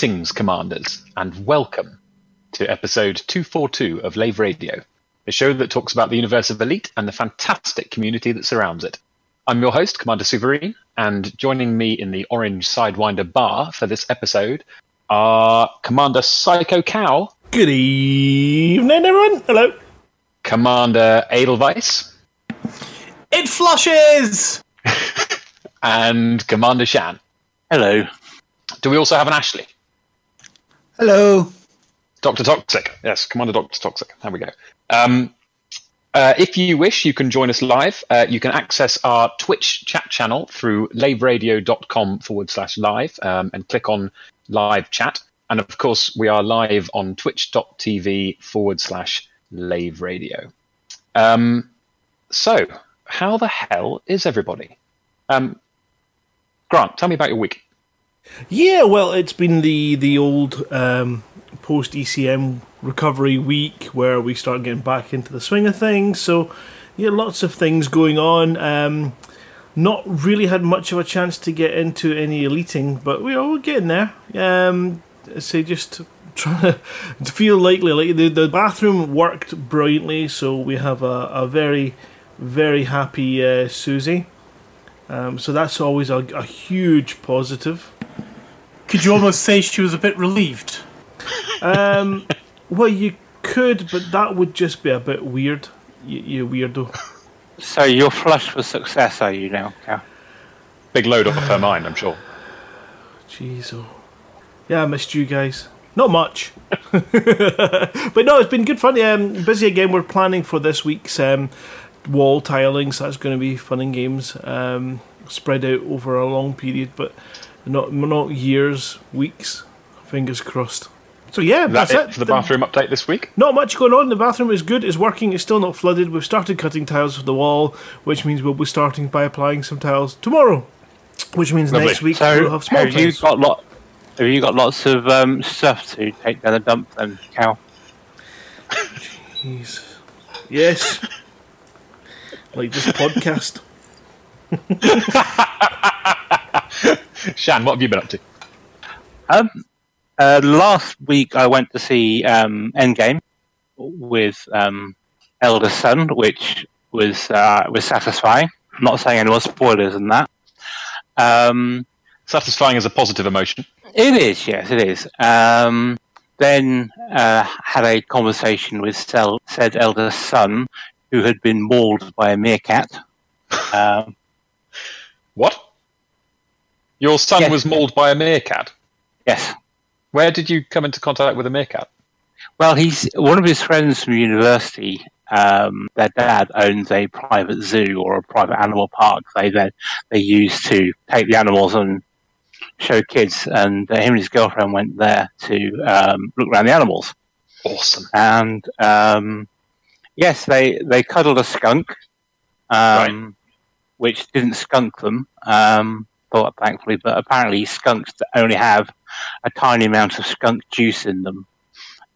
Greetings, Commanders, and welcome to episode 242 of Lave Radio, a show that talks about the universe of Elite and the fantastic community that surrounds it. I'm your host, Commander Sovereign, and joining me in the Orange Sidewinder bar for this episode are Commander Psycho Cow. Good evening, everyone. Hello. Commander Edelweiss. It flushes! and Commander Shan. Hello. Do we also have an Ashley? Hello. Dr. Toxic. Yes, Commander Dr. Toxic. There we go. Um, uh, if you wish, you can join us live. Uh, you can access our Twitch chat channel through laveradio.com forward slash live um, and click on live chat. And of course, we are live on twitch.tv forward slash lave radio. Um, so, how the hell is everybody? Um, Grant, tell me about your week. Yeah, well, it's been the the old um, post ECM recovery week where we start getting back into the swing of things. So, yeah, lots of things going on. Um, not really had much of a chance to get into any eliting, but we are getting there. Um, say just trying to feel likely like the the bathroom worked brilliantly, so we have a, a very very happy uh, Susie. Um, so that's always a, a huge positive. Could you almost say she was a bit relieved? Um, well, you could, but that would just be a bit weird. You, you weirdo. So you're flush for success, are you now, Cal? Big load off of her mind, I'm sure. Jeez, oh. Yeah, I missed you guys. Not much. but no, it's been good fun. Um, busy again. We're planning for this week's um, wall tiling, so that's going to be fun and games. Um, spread out over a long period, but not not years, weeks. Fingers crossed. So yeah, That's, that's, it for the bathroom update this week. Not much going on. The bathroom is good. It's working. It's still not flooded. We've started cutting tiles for the wall, which means we'll be starting by applying some tiles tomorrow. Which means Lovely. next week So we'll have small have you tiles. got lot? Have you got lots of um, stuff to take down the dump then, Cal? Jeez. Yes. like this podcast. Shan, what have you been up to? Um, uh, last week I went to see um, Endgame with um, Elder Son, which was uh, was satisfying. I'm not saying any more spoilers than that. Um, Satisfying is a positive emotion. It is, yes, it is. Um, then uh, had a conversation with Sel- said elder son, who had been mauled by a meerkat. Um, What? Your son Yes. was mauled by a meerkat. yes. Where did you come into contact with a meerkat? Well, he's one of his friends from university. Um, their dad owns a private zoo or a private animal park. They then they use to take the animals and show kids. And uh, him and his girlfriend went there to um, look around the animals. Awesome. and um, yes, they they cuddled a skunk, um, which didn't skunk them. But thankfully, but apparently skunks only have a tiny amount of skunk juice in them,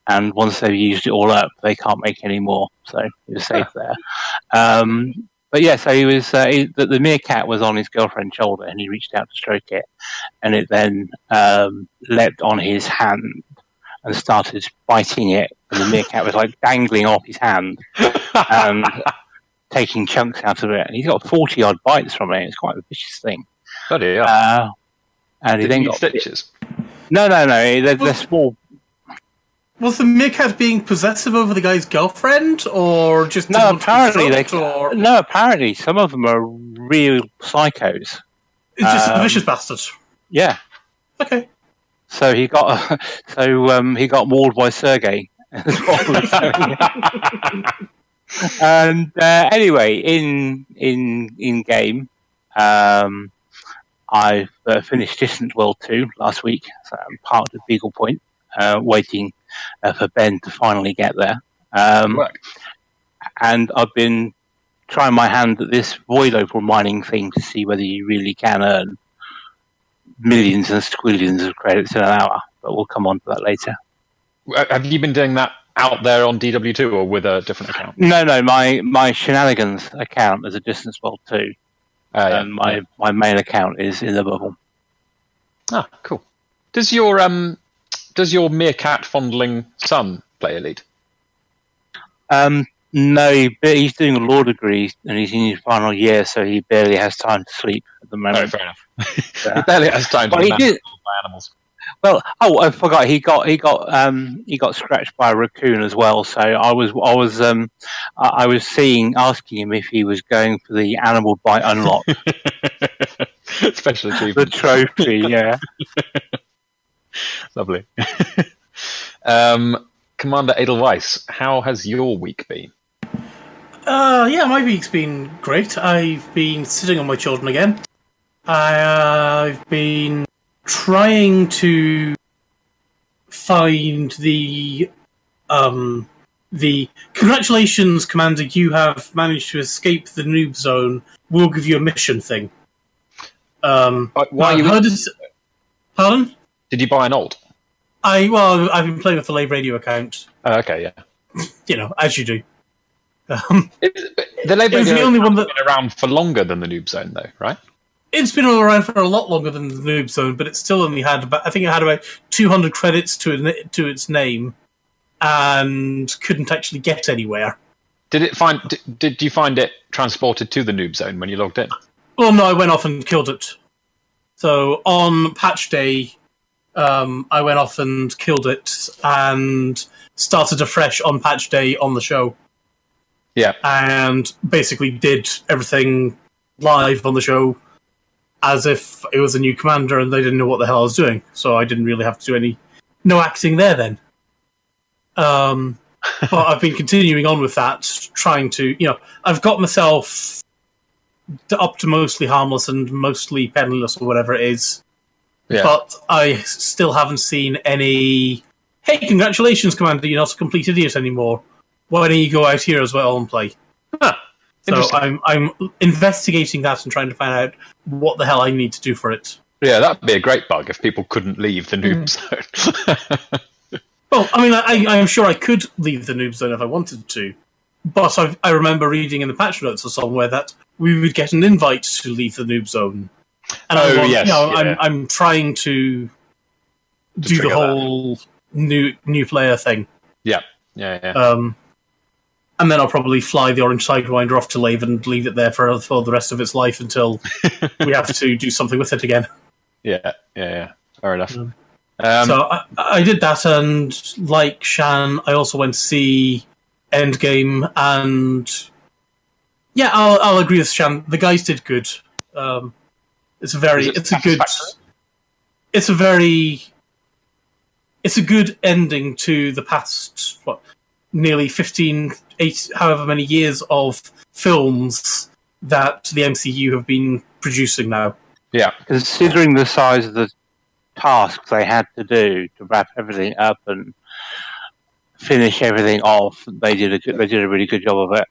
and once they've used it all up, they can't make any more. So he was safe there. Um, but yeah, so he was uh, he, the, the meerkat was on his girlfriend's shoulder, and he reached out to stroke it, and it then um, leapt on his hand and started biting it, and the meerkat was like dangling off his hand and taking chunks out of it. And he's got forty odd bites from it. It's quite a vicious thing. Bloody hell. Uh, and he Did then you got stitches? no, no, no. They're, they're small. Was the meerkat being possessive over the guy's girlfriend, or just No, didn't want to be apparently they. or No, apparently some of them are real psychos. it's just a um, vicious bastard? Yeah. Okay. So he got so um, he got mauled by Sergey. That's what we were saying. and uh, anyway, in in in game, um, I've uh, finished Distant World 2 last week, so I'm part of Beagle Point, uh, waiting uh, for Ben to finally get there. Um, right. And I've been trying my hand at this void opal mining thing to see whether you really can earn millions and squillions of credits in an hour, but we'll come on to that later. Uh, have you been doing that out there on DW2 or with a different account? No, no, my, my shenanigans account is a Distant Worlds 2. Oh, yeah. And my, yeah. my main account is in the bubble. Ah, cool. Does your um does your meerkat fondling son play Elite? Um, no, but he's doing a law degree and he's in his final year, so he barely has time to sleep at the moment. No, fair enough. he barely has time to well, he did, animals. Well, oh, I forgot. He got he got um he got scratched by a raccoon as well. So I was I was um I I was seeing asking him if he was going for the animal bite unlock Special achievement. the achievement. trophy. Yeah. Lovely. um, Commander Edelweiss, how has your week been? Uh, yeah, my week's been great. I've been sitting on my children again. I've been trying to find the um the congratulations, Commander. You have managed to escape the noob zone. We'll give you a mission thing. Um, Why- Why you? heard it- Pardon? Did you buy an alt? I well, I've been playing with the Lave Radio account. Oh, okay, yeah. You know, as you do. Um, It, the It was the only one has that- been around for longer than the Noob Zone, though, right? It's been around for a lot longer than the Noob Zone, but it still only had about I think it had about 200 credits to it, to its name, and couldn't actually get anywhere. Did it find? Did, did you find it transported to the Noob Zone when you logged in? Well, no, I went off and killed it. So on patch day, um, I went off and killed it and started afresh on patch day on the show, Yeah. and basically did everything live on the show as if it was a new commander and they didn't know what the hell I was doing. So I didn't really have to do any no acting there then. Um, but I've been continuing on with that, trying to you know I've got myself up to mostly harmless and mostly penniless or whatever it is. Yeah. But I still haven't seen any. Hey, congratulations, Commander! You're not a complete idiot anymore. Why don't you go out here as well and play? Huh. So I'm I'm investigating that and trying to find out what the hell I need to do for it. Yeah, that'd be a great bug if people couldn't leave the Noob Zone. Well, I mean, I, I am sure I could leave the noob zone if I wanted to, but I, I remember reading in the patch notes or somewhere that we would get an invite to leave the noob zone. And I Oh, want- yes, you know, yeah. I'm I'm trying to do the trigger that. whole new new player thing. yeah, yeah, yeah. Um, and then I'll probably fly the orange sidewinder off to Lave and leave it there for, for the rest of its life until we have to do something with it again. yeah, yeah, yeah. Fair enough. Um, Um, so I, I did that, and like Shan, I also went to see Endgame, and yeah, I'll, I'll agree with Shan. The guys did good. Um, it's a very, it it's a good, it's a very, it's a good ending to the past what nearly 15, eight, however many years of films that the MCU have been producing now. yeah, Considering the size of the task they had to do to wrap everything up and finish everything off, they did a they did a really good job of it.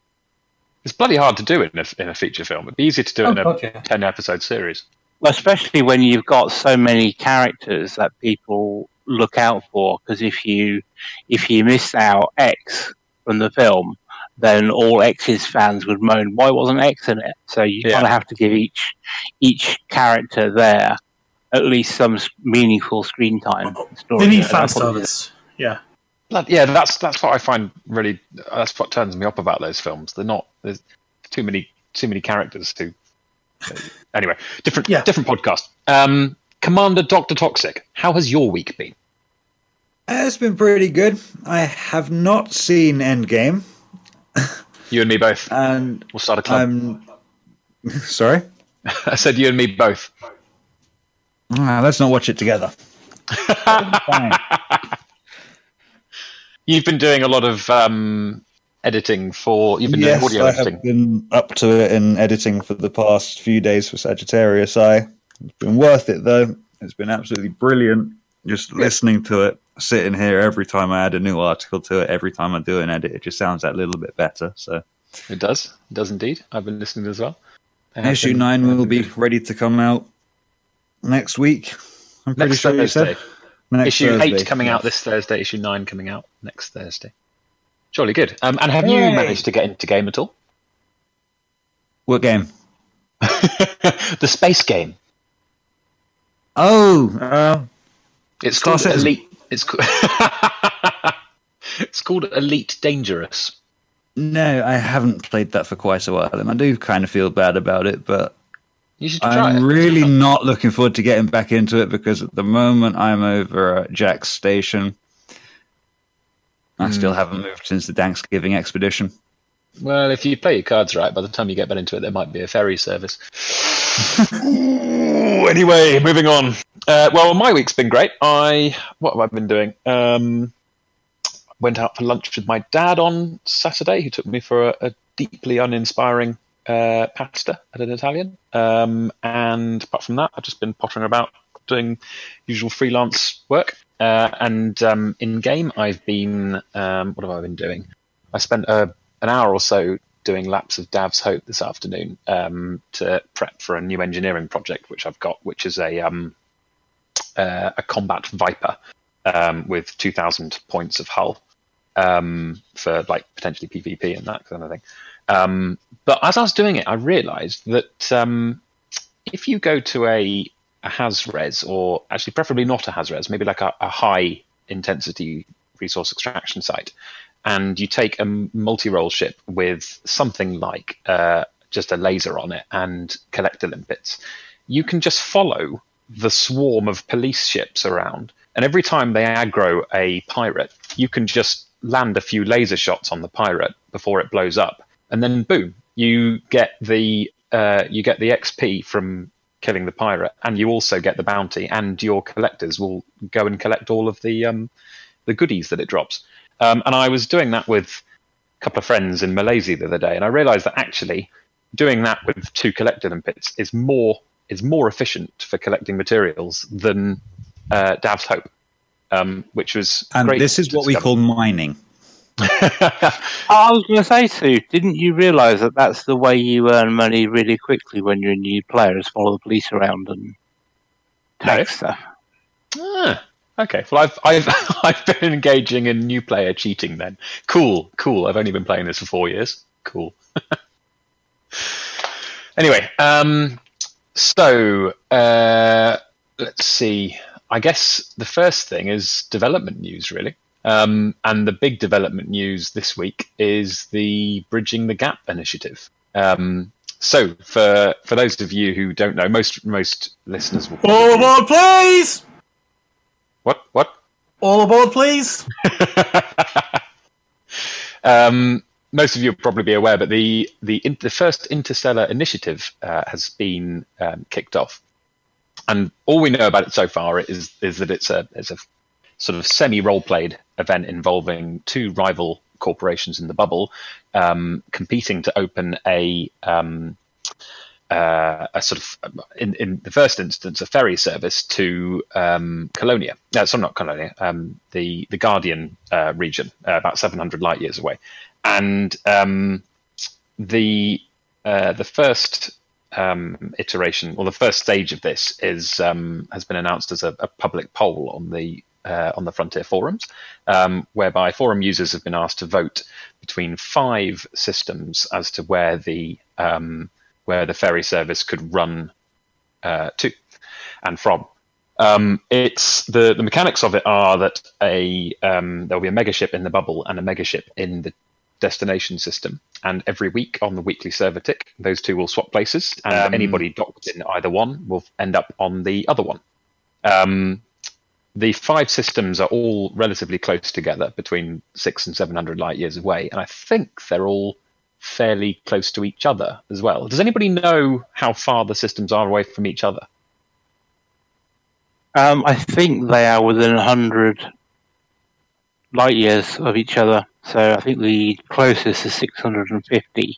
it's bloody hard to do it in a, in a feature film. It'd be easier to do it in a Oh, okay. ten episode series. Well, especially when you've got so many characters that people look out for. Because if you if you miss out X from the film, then all X's fans would moan, "Why wasn't X in it?" So you Yeah. kind of have to give each each character there at least some meaningful screen time. Story. They need fan that's what it is. service. Yeah. Blood- Yeah, that's that's what I find really. That's what turns me up about those films. They're not. There's too many too many characters to. Anyway, different Yeah. different podcast. Um, Commander Doctor Toxic, how has your week been? It's been pretty good. I have not seen Endgame, You and me both. and We'll start a club. I'm sorry. I said you and me both. Ah, let's not watch it together. You've been doing a lot of um, editing for. You've been yes, doing audio I editing. have been up to it in editing for the past few days for Sagittarius Eye. It's been worth it though. It's been absolutely brilliant. Just listening to it, sitting here every time I add a new article to it, every time I do an edit, it just sounds that little bit better. So It does. It does indeed. I've been listening as well. Issue nine will be ready to come out next week. I'm pretty next sure you Thursday. said next issue Thursday, eight coming out this Thursday. Issue nine coming out next Thursday. Surely good. Um, and have Yay. you managed to get into game at all? What game? the space game. Oh, um, It's called. Elite. It's called, it's called Elite Dangerous. No, I haven't played that for quite a while, and I do kind of feel bad about it. But You should try I'm it. really not looking forward to getting back into it because at the moment I'm over at Jaques station. I hmm. still haven't moved since the Thanksgiving expedition. Well, if you play your cards right, by the time you get back into it, there might be a ferry service. Ooh, anyway, moving on. Uh, well, my week's been great. I what have I been doing? Um, went out for lunch with my dad on Saturday. He took me for a, a deeply uninspiring uh, pasta at an Italian. Um, and apart from that, I've just been pottering about doing usual freelance work. Uh, and um, in game, I've been um, what have I been doing? I spent uh, an hour or so doing laps of Dav's Hope this afternoon um, to prep for a new engineering project which I've got, which is a um, uh, a combat Viper um, with 2,000 points of hull um, for like potentially PvP and that kind of thing. Um, but as I was doing it, I realised that um, if you go to a, a HazRES, or actually preferably not a HazRES, maybe like a, a high intensity resource extraction site, and you take a multi-role ship with something like uh, just a laser on it and collector limpets, you can just follow the swarm of police ships around. And every time they aggro a pirate, you can just land a few laser shots on the pirate before it blows up, and then boom, you get the uh, you get the XP from killing the pirate, and you also get the bounty, and your collectors will go and collect all of the um, the goodies that it drops. Um, and I was doing that with a couple of friends in Malaysia the other day, and I realised that actually doing that with two collector limpets is more is more efficient for collecting materials than uh, Dav's Hope, um, which was And great this is to what we call mining. I was going to say, Sue, didn't you realise that that's the way you earn money really quickly when you're a new player, is follow the police around and take stuff? Ah, okay. Well, I've I've I've been engaging in new player cheating. Then cool, cool. I've only been playing this for four years. Cool. anyway, um, so uh, let's see. I guess the first thing is development news, really. Um, and the big development news this week is the Bridging the Gap initiative. Um, so, for for those of you who don't know, most most listeners will. Probably- please! What? What? All aboard, please! um, most of you will probably be aware, but the the, in, the first Interstellar initiative uh, has been um, kicked off, and all we know about it so far is is that it's a it's a sort of semi role played event involving two rival corporations in the bubble um, competing to open a um, uh, a sort of in, in the first instance a ferry service to um, Colonia. No, sorry, not Colonia. Um, the the Guardian uh, region, uh, about 700 light years away, and um, the uh, the first um, iteration or the first stage of this is um, has been announced as a, a public poll on the uh, on the Frontier forums, um, whereby forum users have been asked to vote between five systems as to where the um, where the ferry service could run uh, to and from. Um, it's the the mechanics of it are that a um, there will be a megaship in the bubble and a megaship in the destination system, and every week on the weekly server tick, those two will swap places, and Um, anybody docked in either one will end up on the other one. Um, the five systems are all relatively close together, between six and seven hundred light years away, and I think they're all fairly close to each other as well. Does anybody know how far the systems are away from each other? Um, I think they are within 100 light years of each other. So I think the closest is 650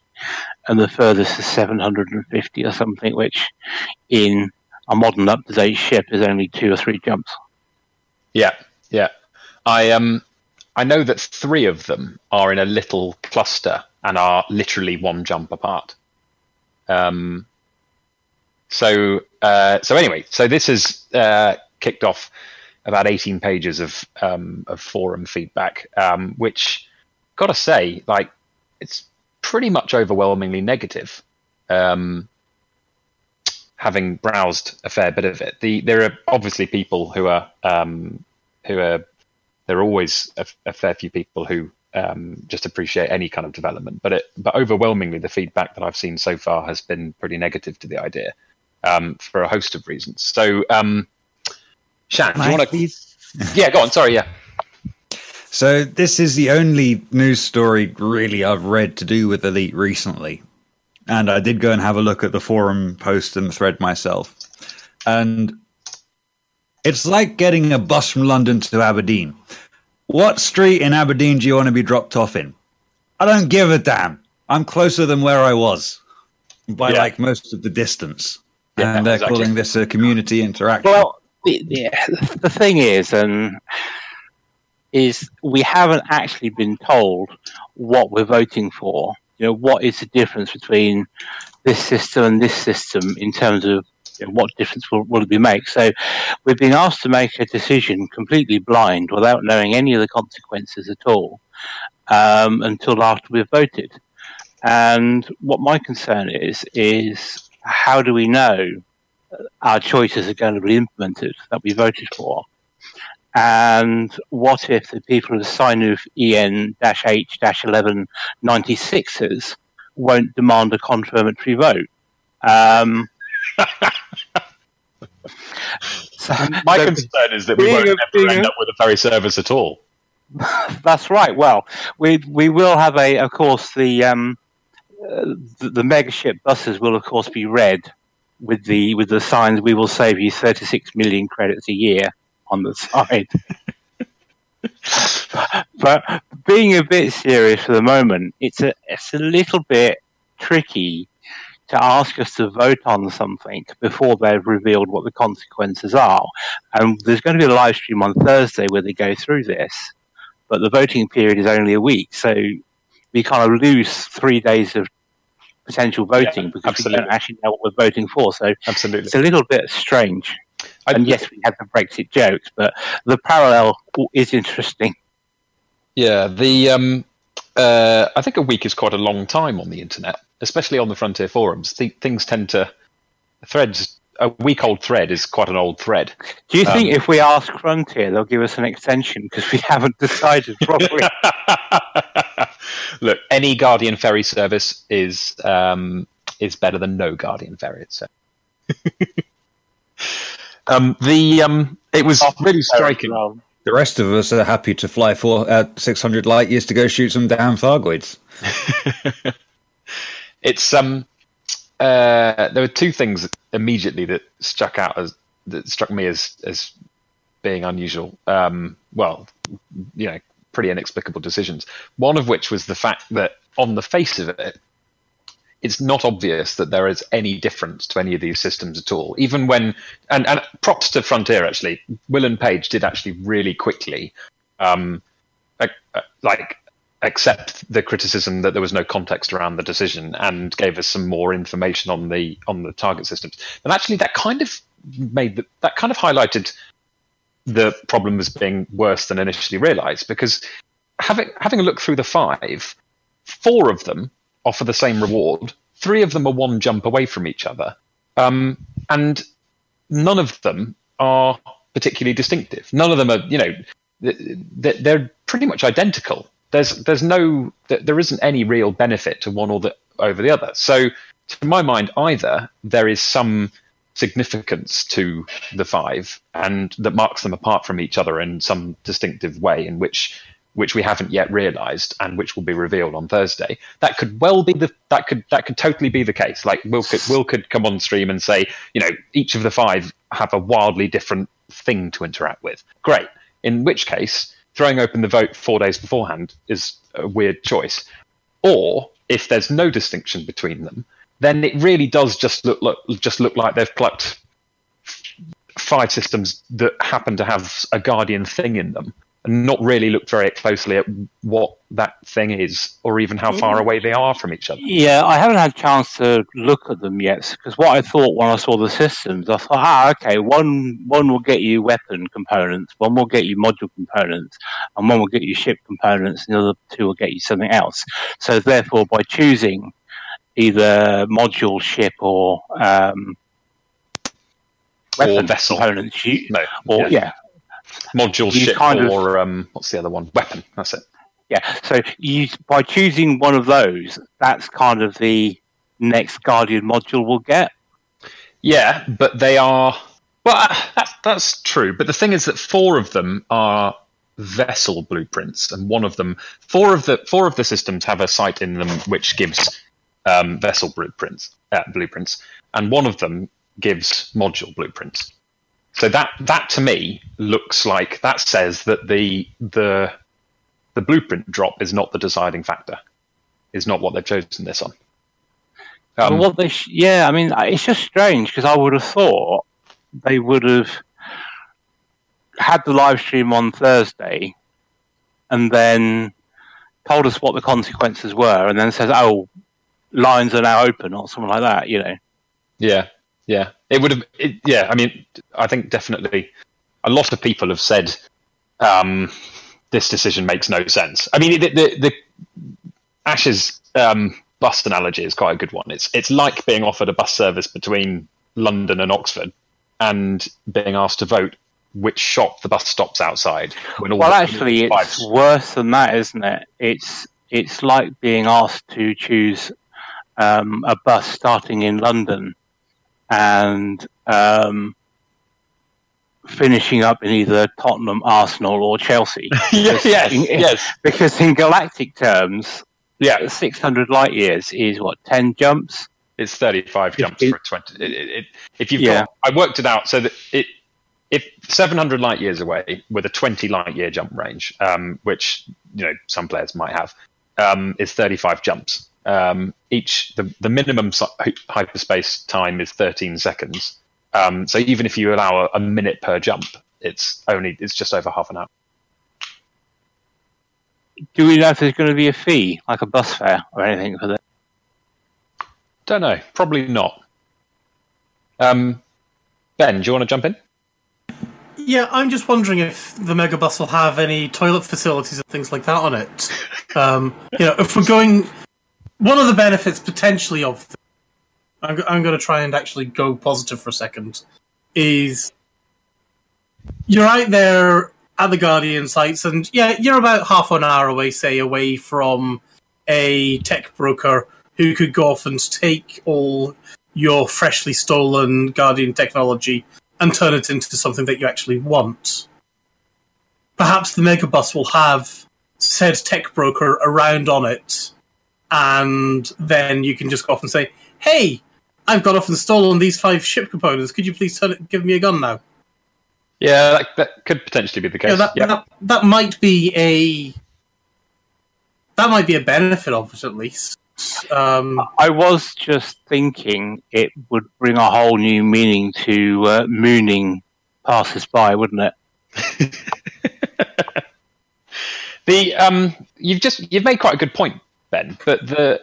and the furthest is 750 or something, which in a modern up to date ship is only two or three jumps. Yeah, yeah. I um, I know that three of them are in a little cluster and are literally one jump apart. Um, so uh, so anyway, so this has uh, kicked off about 18 pages of um, of forum feedback, um, which gotta say, like, it's pretty much overwhelmingly negative. Um, having browsed a fair bit of it, the there are obviously people who are um, who are there are always a, a fair few people who um, just appreciate any kind of development, but it but overwhelmingly the feedback that I've seen so far has been pretty negative to the idea um, for a host of reasons. So, um, Shan, do you want to? Please Yeah, go on. Sorry, yeah. So this is the only news story really I've read to do with Elite recently. And I did go and have a look at the forum post and thread myself. And it's like getting a bus from London to Aberdeen. What street in Aberdeen do you want to be dropped off in? I don't give a damn. I'm closer than where I was by yeah. like most of the distance. Yeah, and they're exactly. calling this a community interaction. Well, the, the, the thing is, and is we haven't actually been told what we're voting for. You know, what is the difference between this system and this system in terms of you know, what difference will, will it make? So we've been asked to make a decision completely blind without knowing any of the consequences at all um, until after we've voted. And what my concern is, is how do we know our choices are going to be implemented that we voted for? And what if the people of Synuefe EN-H 1196s won't demand a confirmatory vote? Um, so, My so concern is that we won't a, ever end a, up with a ferry service at all. That's right. Well, we we will have a, of course, the um, uh, the, the megaship buses will, of course, be red with the with the signs. We will save you thirty six million credits a year on the side. but being a bit serious for the moment, it's a it's a little bit tricky to ask us to vote on something before they've revealed what the consequences are. And there's going to be a live stream on Thursday where they go through this, but the voting period is only a week, so we kind of lose three days of potential voting yeah, because absolutely. we don't actually know what we're voting for. So absolutely. it's a little bit strange. I, and yes, we had the Brexit jokes, but the parallel is interesting. Yeah, the um, uh, I think a week is quite a long time on the internet, especially on the Frontier forums. Th- things tend to threads. A week old thread is quite an old thread. Do you um, think if we ask Frontier, they'll give us an extension because we haven't decided properly? Look, any Guardian ferry service is um, is better than no Guardian ferry. So. Um, the um, it was really striking. The rest of us are happy to fly for uh, 600 light years to go shoot some damn Thargoids. It's um, uh, there were two things immediately that struck out as that struck me as as being unusual. Um, well, you know, pretty inexplicable decisions. One of which was the fact that on the face of it, it's not obvious that there is any difference to any of these systems at all. Even when, and, and props to Frontier actually, Will and Paige did actually really quickly, um, like accept the criticism that there was no context around the decision and gave us some more information on the on the target systems. And actually, that kind of made the, that kind of highlighted the problem as being worse than initially realized because having having a look through the five, four of them offer the same reward. Three of them are one jump away from each other, um, and none of them are particularly distinctive. None of them are, you know, they're pretty much identical. There's there's no there isn't any real benefit to one or the over the other. So to my mind, either there is some significance to the five and that marks them apart from each other in some distinctive way in which which we haven't yet realized and which will be revealed on Thursday. That could well be the that could that could totally be the case. Like Will could Will could come on stream and say, you know, each of the five have a wildly different thing to interact with. Great. In which case, throwing open the vote four days beforehand is a weird choice. Or if there's no distinction between them, then it really does just look, look just look like they've plucked five systems that happen to have a guardian thing in them and not really looked very closely at what that thing is or even how far away they are from each other. Yeah, I haven't had a chance to look at them yet because what I thought when I saw the systems, I thought, ah, okay, one one will get you weapon components, one will get you module components, and one will get you ship components, and the other two will get you something else. So therefore, by choosing either module, ship, or um, weapon vessel. components. You, No, or yeah. yeah. Module You ship kind of- or um, what's the other one? Weapon. That's it. Yeah, so you by choosing one of those, that's kind of the next Guardian module we'll get. Yeah, but they are. Well, uh, that's that's true. But the thing is that four of them are vessel blueprints, and one of them, four of the four of the systems have a site in them which gives um, vessel blueprints, uh, blueprints, and one of them gives module blueprints. So that that to me looks like that says that the the the blueprint drop is not the deciding factor, is not what they've chosen this on. Um, what they, sh- yeah, I mean, it's just strange because I would have thought they would have had the live stream on Thursday, and then told us what the consequences were, and then says, "Oh, lines are now open" or something like that. You know, Yeah, yeah. It would have. It, yeah, I mean, I think definitely a lot of people have said um, this decision makes no sense. I mean, the the, the Ash's um, bus analogy is quite a good one. It's it's like being offered a bus service between London and Oxford, and being asked to vote which shop the bus stops outside. Well, actually, it's worse than that, isn't it? It's it's like being asked to choose um, a bus starting in London and um, finishing up in either Tottenham, Arsenal, or Chelsea. yes, yes, in- yes, because in galactic terms, yeah. 600 light years is what 10 jumps. It's 35 jumps it- for 20. It, it, if you've Yeah. got, I worked it out so that it, if 700 light years away with a 20 light year jump range, um, which you know some players might have, um, is 35 jumps. Um, each the the minimum hyperspace time is 13 seconds. Um, so even if you allow a, a minute per jump, it's only it's just over half an hour. Do we know if there's going to be a fee, like a bus fare or anything for that? Don't know, probably not. Um, ben, do you want to jump in? Yeah, I'm just wondering if the Megabus will have any toilet facilities and things like that on it. Um, you know, if we're going, one of the benefits potentially of, the, I'm, I'm going to try and actually go positive for a second, is you're out there at the Guardian sites, and yeah, you're about half an hour away, say, away from a tech broker who could go off and take all your freshly stolen Guardian technology and turn it into something that you actually want. Perhaps the Megabus will have said tech broker around on it, and then you can just go off and say, "Hey, I've got off and stolen these five ship components. Could you please turn it, give me a gun now?" Yeah, that, that could potentially be the case. Yeah, that, yeah. that that might be a that might be a benefit of it at least. Um, I was just thinking it would bring a whole new meaning to uh, mooning passers by, wouldn't it? The um, you've just you've made quite a good point, Ben. But the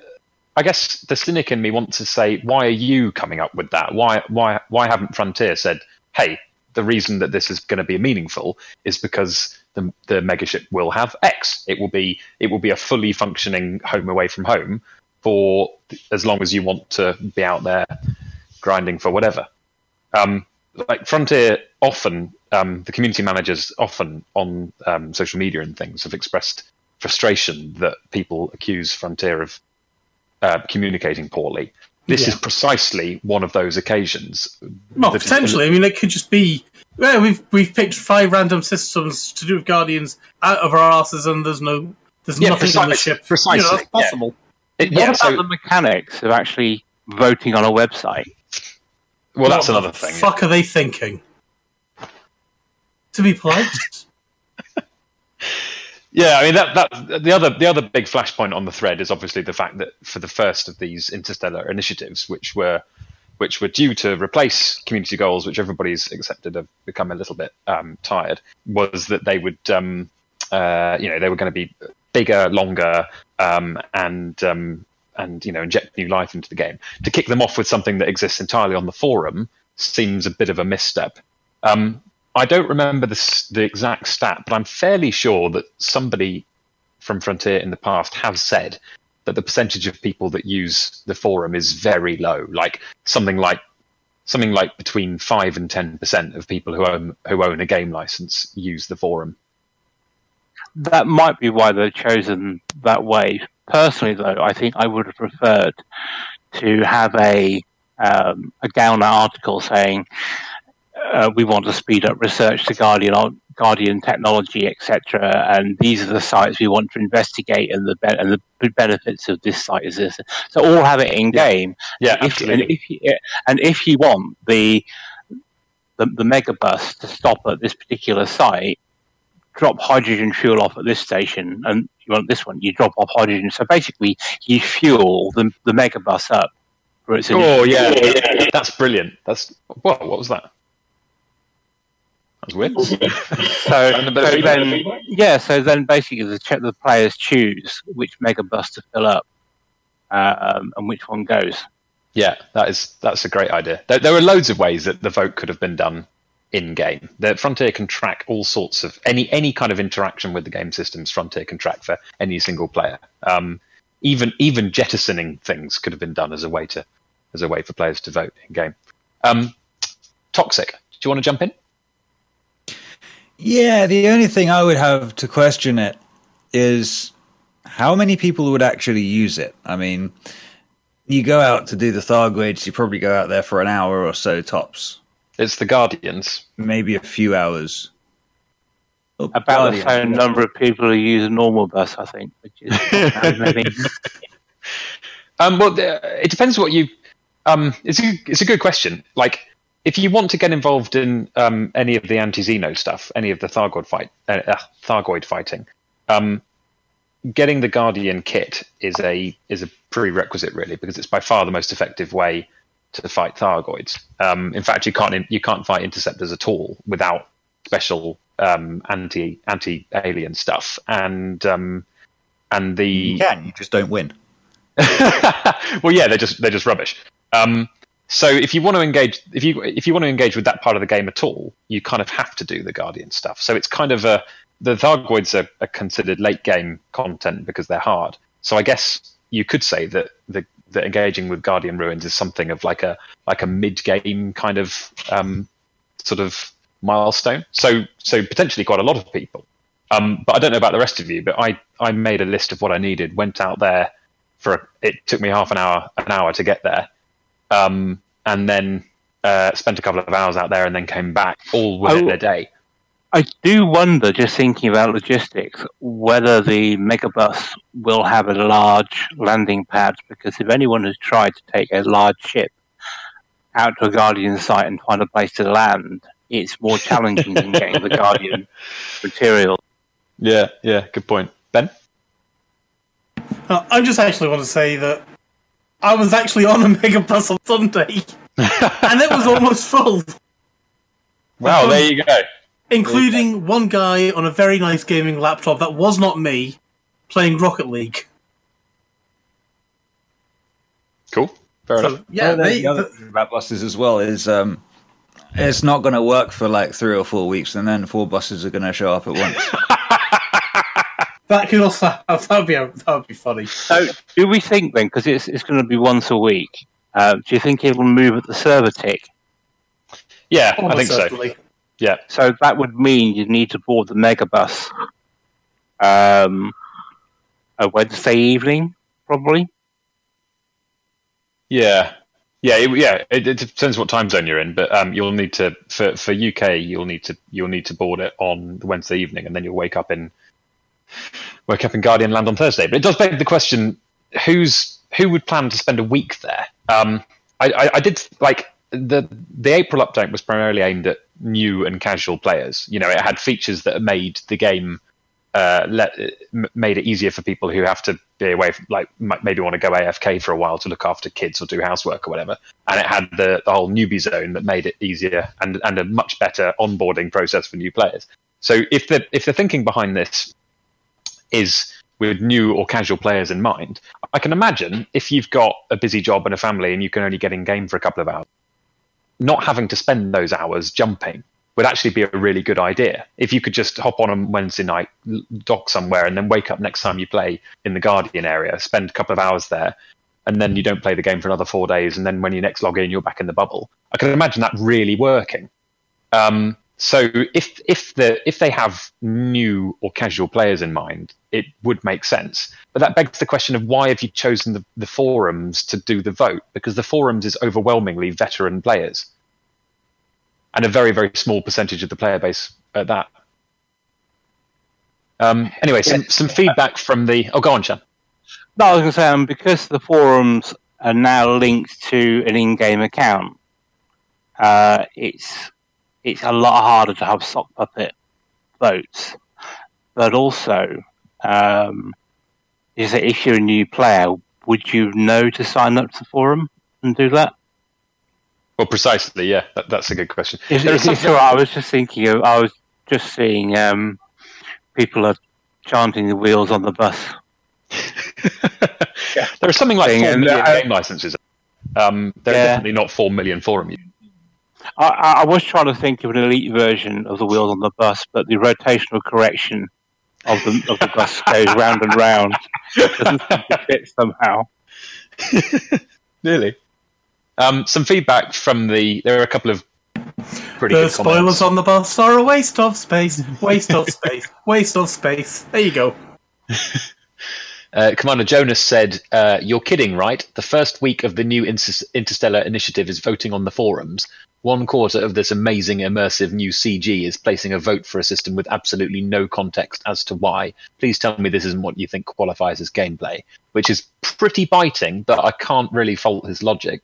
I guess the cynic in me wants to say, why are you coming up with that? Why why why haven't Frontier said, hey, the reason that this is going to be meaningful is because the the megaship will have X. It will be it will be a fully functioning home away from home for as long as you want to be out there grinding for whatever. Um, like Frontier often, um, the community managers often on um, social media and things have expressed frustration that people accuse Frontier of uh, communicating poorly. This is precisely one of those occasions. well, that is- potentially. I mean, it could just be. Well, we've we've picked five random systems to do with Guardians out of our asses, and there's no there's Yeah, nothing on the precisely- ship. precisely, You know, that's yeah. possible. It- What yeah, about so- the mechanics of actually voting on a website? well, that's another thing. Fuck, are they thinking? To be polite. Yeah, I mean that that the other the other big flashpoint on the thread is obviously the fact that for the first of these interstellar initiatives, which were which were due to replace community goals, which everybody's accepted have become a little bit um, tired, was that they would um, uh, you know they were going to be bigger, longer, um, and um, and you know inject new life into the game. To kick them off with something that exists entirely on the forum seems a bit of a misstep. Um, I don't remember the, the exact stat, but I'm fairly sure that somebody from Frontier in the past has said that the percentage of people that use the forum is very low, like something like something like between five and ten percent of people who own who own a game license use the forum. That might be why they've chosen that way. Personally, though, I think I would have preferred to have a um, a GalNet article saying uh, we want to speed up research to Guardian Guardian technology, etc. And these are the sites we want to investigate, and the be- and the benefits of this site is this. So all have it in game. Yeah, if, absolutely. And if, you, and if you want the the, the megabus to stop at this particular site, drop hydrogen fuel off at this station, and you want this one, you drop off hydrogen. So basically, you fuel the the megabus up for its. Oh yeah, that's brilliant. That's what? What was that? That was weird. So, And a bit of so then, yeah. So then, basically, the ch- the players choose which megabus to fill up, um, and which one goes. Yeah, that is that's a great idea. There, there are loads of ways that the vote could have been done in game. The Frontier can track all sorts of any any kind of interaction with the game systems. Frontier can track for any single player. Um, even even jettisoning things could have been done as a way to as a way for players to vote in game. Um, Toxic. Do you want to jump in? Yeah, the only thing I would have to question it is how many people would actually use it. I mean, you go out to do the Thargoids, you probably go out there for an hour or so tops, It's the Guardians. maybe a few hours. Oh, About Guardians. the same number of people who use a normal bus, I think. Which is not very many. Um, well, it depends what you. Um, it's a it's a good question. Like, if you want to get involved in um, any of the anti-Xeno stuff, any of the Thargoid fight, uh, uh, Thargoid fighting, um, getting the Guardian kit is a is a prerequisite really because it's by far the most effective way to fight Thargoids. Um, in fact, you can't you can't fight interceptors at all without special um, anti anti alien stuff and um, and the You can, you just don't win. well, yeah, they're just they're just rubbish. So if you want to engage, if you if you want to engage with that part of the game at all, you kind of have to do the Guardian stuff. So it's kind of a the Thargoids are, are considered late game content because they're hard. So I guess you could say that the that engaging with Guardian Ruins is something of like a like a mid game kind of um, sort of milestone. So so potentially quite a lot of people. Um, but I don't know about the rest of you. But I I made a list of what I needed, went out there for it took me half an hour an hour to get there um, and then uh, spent a couple of hours out there and then came back all within Oh. a day I do wonder, just thinking about logistics, whether the megabus will have a large landing pad. Because if anyone has tried to take a large ship out to a Guardian site and find a place to land, it's more challenging than getting the Guardian material. yeah yeah good point ben Uh, I just actually want to say that I was actually on a megabus on Sunday, and it was almost full, wow there you go. including one guy on a very nice gaming laptop that was not me playing Rocket League. cool. Fair enough. yeah, Well, the- they, the other thing about buses as well is um, it's not going to work for like three or four weeks, and then four buses are going to show up at once. that could also that would be that would be funny. So, do we think then, because it's, it's going to be once a week, uh, do you think it will move at the server tick? yeah i Almost think so yeah So that would mean you'd need to board the megabus um, a Wednesday evening, probably. yeah yeah it, yeah it, it depends what time zone you're in but um, you'll need to for, for uk you'll need to you'll need to board it on the wednesday evening and then you'll wake up in wake up in guardian land on thursday but it does beg the question who's who would plan to spend a week there um, I, I, I did like the the april update was primarily aimed at new and casual players you know it had features that made the game uh, let, made it easier for people who have to be away, from, like maybe want to go AFK for a while to look after kids or do housework or whatever. And it had the, the whole newbie zone that made it easier and and a much better onboarding process for new players. So if the if the thinking behind this is with new or casual players in mind, I can imagine if you've got a busy job and a family and you can only get in game for a couple of hours, not having to spend those hours jumping would actually be a really good idea. If you could just hop on on Wednesday night, dock somewhere, and then wake up next time you play in the Guardian area, spend a couple of hours there, and then you don't play the game for another four days, and then when you next log in, you're back in the bubble. I can imagine that really working. Um, so if if the if they have new or casual players in mind, it would make sense. But that begs the question of why have you chosen the, the forums to do the vote? Because the forums is overwhelmingly veteran players, and a very very small percentage of the player base at that. Um, anyway, some, some feedback from the. Oh, go on, Sean. No, I was going to say, um, because the forums are now linked to an in-game account, uh, it's it's a lot harder to have sock puppet votes. But also, um, is that if you're a new player, would you know to sign up to the forum and do that? Well, precisely, yeah. That, that's a good question. Is, is, something- I was just thinking of, I was just seeing um, people are chanting the wheels on the bus. there are something like four and, uh, game licenses. Um, there are Yeah. definitely not four million forum users. I, I I was trying to think of an elite version of the wheels on the bus, but the rotational correction of the of the bus goes round and round. Doesn't fit somehow. Really? Um, some feedback from the. There are a couple of pretty The good spoilers comments. on the bus are a waste of space, waste of space, waste of space. There you go. Uh, Commander Jonas said, uh, "You're kidding, right? The first week of the new Inter- Interstellar Initiative is voting on the forums. One quarter of this amazing immersive new CG is placing a vote for a system with absolutely no context as to why. Please tell me this isn't what you think qualifies as gameplay." Which is pretty biting, but I can't really fault his logic.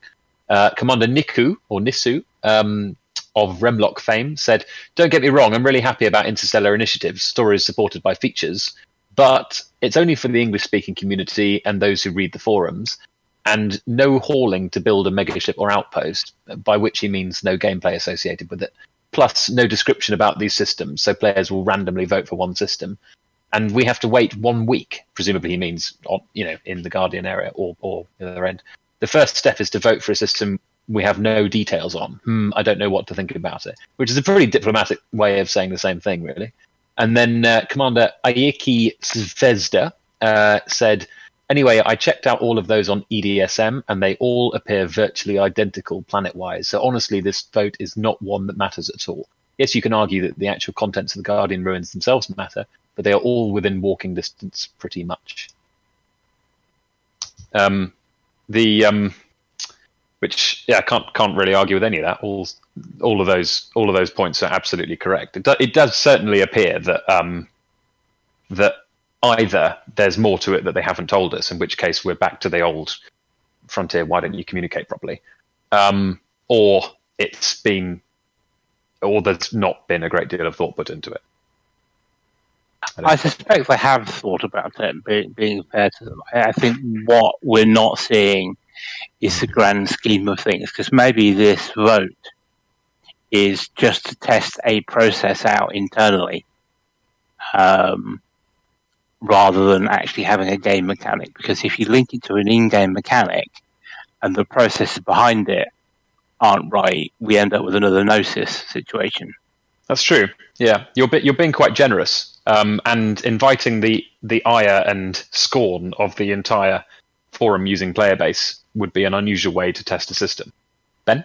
Uh, Commander Niku or Nisu um, of Remlock fame said, "Don't get me wrong, I'm really happy about Interstellar Initiatives. Stories supported by features." But it's only for the English speaking community and those who read the forums, and no hauling to build a megaship or outpost, by which he means no gameplay associated with it, plus no description about these systems, so players will randomly vote for one system. And we have to wait one week, presumably he means on, you know, in the Guardian area or, or the other end. The first step is to vote for a system we have no details on. Hmm, I don't know what to think about it, which is a pretty diplomatic way of saying the same thing, really. And then uh, Commander Ayeki Zvezda uh, said, Anyway, I checked out all of those on EDSM and they all appear virtually identical planet wise. So honestly, this vote is not one that matters at all. Yes, you can argue that the actual contents of the Guardian ruins themselves matter, but they are all within walking distance pretty much. Um, the um, which yeah, can't can't really argue with any of that. All all of those all of those points are absolutely correct. It, do, it does certainly appear that um, that either there's more to it that they haven't told us, in which case we're back to the old frontier. Why don't you communicate properly? Um, or it's been, or there's not been a great deal of thought put into it. I I suspect they have thought about it, being, being fair to them. I I think what we're not seeing is the grand scheme of things, because maybe this vote is just to test a process out internally, um, rather than actually having a game mechanic. Because if you link it to an in-game mechanic and the processes behind it aren't right, we end up with another Gnosis situation. That's true. Yeah, you're you're being quite generous um, and inviting the the ire and scorn of the entire forum using player base would be an unusual way to test a system. Ben,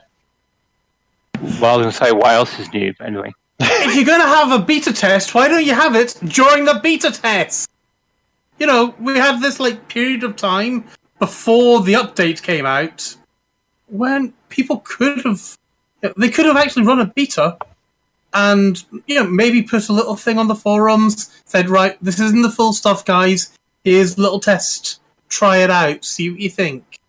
Well, I was going to say what else is new, but anyway. if you're going to have a beta test, why don't you have it during the beta test? You know, we had this like period of time before the update came out when people could have they could have actually run a beta and you know maybe put a little thing on the forums said right this isn't the full stuff guys here's a little test try it out see what you think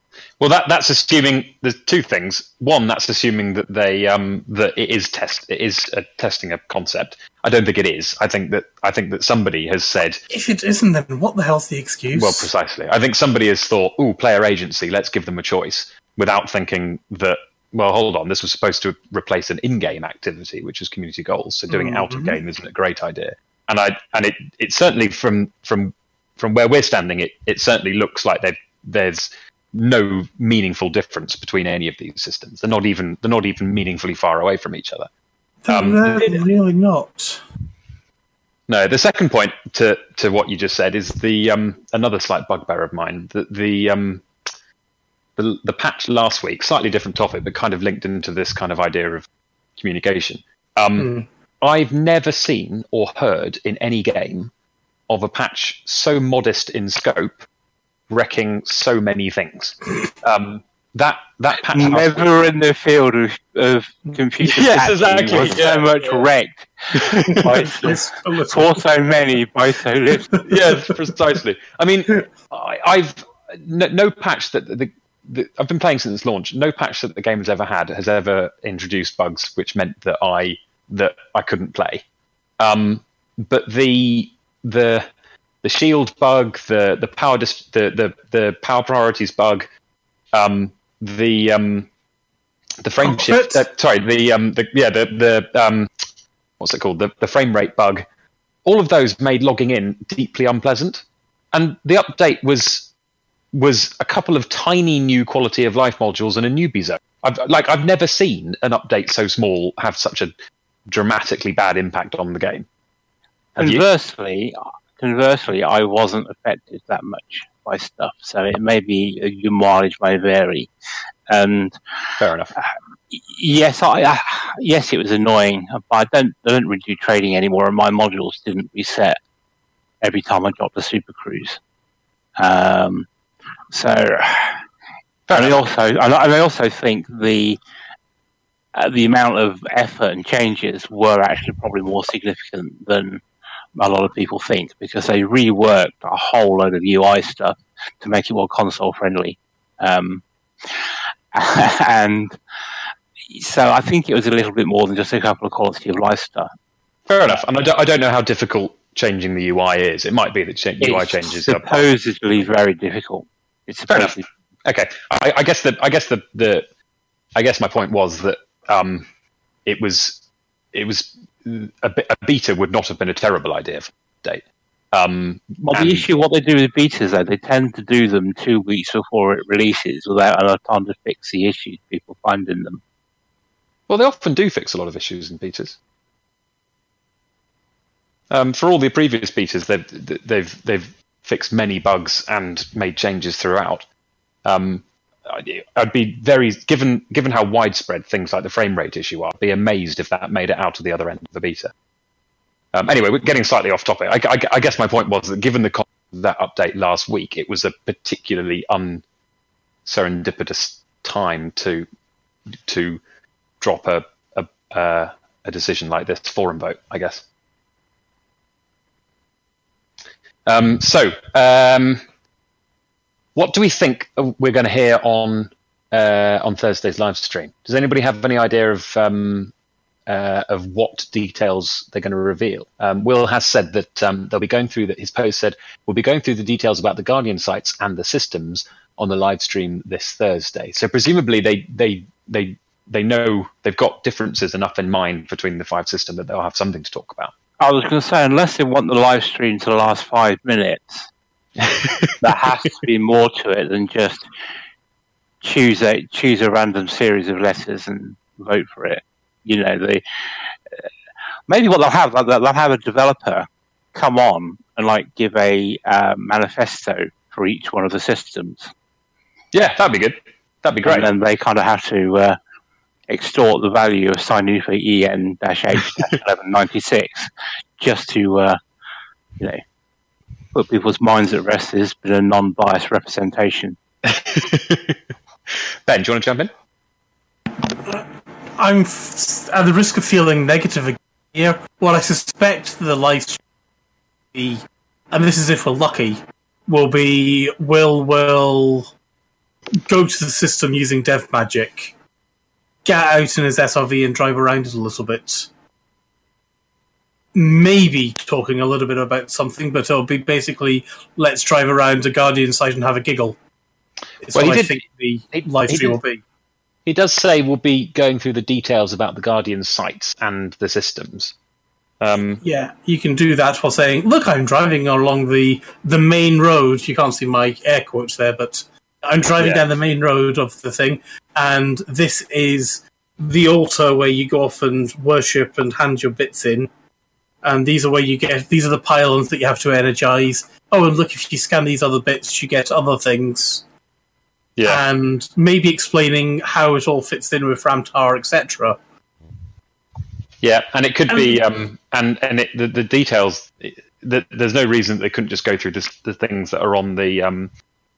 well, that that's assuming there's two things. One, that's assuming that they um, that it is test it is a testing a concept. I don't think it is. I think that I think that somebody has said if it isn't then what the hell's the excuse Well, precisely. I think somebody has thought, "Ooh, player agency. Let's give them a choice," without thinking that. Well, hold on. This was supposed to replace an in-game activity, which is community goals. So doing it out of Mhm. game isn't a great idea. And I and it it certainly from from from where we're standing, it it certainly looks like they've there's no meaningful difference between any of these systems. They're not even they're not even meaningfully far away from each other. um, They're really not No, the second point to, to what you just said is the um, another slight bugbear of mine. The, the um, the, the patch last week, slightly different topic, but kind of linked into this kind of idea of communication. Um, Mm. I've never seen or heard in any game of a patch so modest in scope, wrecking so many things. Um, that that patch last week- Never in the field of, of computer Yes, exactly, was yeah, so much yeah. wrecked by so, It's a little- for so many by so little. yes, precisely. I mean, I, I've no, no patch that the, the I've been playing since launch. No patch that the game has ever had has ever introduced bugs which meant that I that I couldn't play. Um, but the the the shield bug, the the power dis- the, the the power priorities bug, um, the um, the frame Oh, shift. Uh, sorry, the um, the yeah the the um, what's it called? The the frame rate bug. All of those made logging in deeply unpleasant, and the update was was a couple of tiny new quality of life modules and a newbie zone. I've like I've never seen an update so small have such a dramatically bad impact on the game. Have you? Conversely, I wasn't affected that much by stuff, so it may be uh, your mileage may vary. And Fair enough. yes, I, I yes, it was annoying, but I don't I don't really do trading anymore, and my modules didn't reset every time I dropped a super cruise. Um, so, and I also and I also think the uh, the amount of effort and changes were actually probably more significant than a lot of people think because they reworked a whole load of UI stuff to make it more console friendly. Um, and so I think it was a little bit more than just a couple of quality of life stuff. Fair enough. And I don't, I don't know how difficult changing the UI is. It might be that UI changes. are- supposedly very difficult. It's Fair enough. Okay, I, I guess the I guess the, the I guess my point was that um, it was it was a, a beta would not have been a terrible idea for date. Um, Well, the issue, what they do with betas, though, they tend to do them two weeks before it releases without enough time to fix the issues people find in them. Well, they often do fix a lot of issues in betas. Um, for all the previous betas, they've they've they've fixed many bugs and made changes throughout. Um, I'd- be very given given how widespread things like the frame rate issue are. I'd be amazed if that made it out to the other end of the beta. Um, anyway, we're getting slightly off topic. I, I- I guess my point was that given the that update last week, it was a particularly unserendipitous time to to drop a a, uh, a decision like this forum vote, I guess. Um, so, um, what do we think we're going to hear on uh, on Thursday's live stream? Does anybody have any idea of um, uh, of what details they're going to reveal? Um, Will has said that um, they'll be going through that. His post said we'll be going through the details about the Guardian sites and the systems on the live stream this Thursday. So presumably they they they they know they've got differences enough in mind between the five system that they'll have something to talk about. I was going to say, unless they want the live stream to last five minutes, there has to be more to it than just choose a choose a random series of letters and vote for it. You know, they uh, maybe what they'll have they'll, they'll have a developer come on and like give a uh, manifesto for each one of the systems, Yeah, that'd be good. That'd be great. and then they kind of have to uh, extort the value of Synuefe EN H eleven ninety six just to uh, you know put people's minds at rest. There's been a non biased representation. ben, do you want to jump in? I'm f- at the risk of feeling negative again here. What I suspect the live stream be, and this is if we're lucky, will be Will will go to the system using Dev Magic, get out in his SRV and drive around it a little bit. Maybe talking a little bit about something, but it'll be basically let's drive around a Guardian site and have a giggle. It's Well, he what I did- think the he- live stream will be. He does say we'll be going through the details about the Guardian sites and the systems. Um, Yeah, you can do that while saying, "Look, I'm driving along the the main road." You can't see my air quotes there, but I'm driving Yeah. down the main road of the thing, and this is the altar where you go off and worship and hand your bits in. And these are where you get these are the pylons that you have to energize. Oh, and look, if you scan these other bits, you get other things. Yeah. and maybe explaining how it all fits in with Ram Tah, etc. Yeah, and it could be, um, and and it, the, the details. The, there's no reason they couldn't just go through the things that are on the um,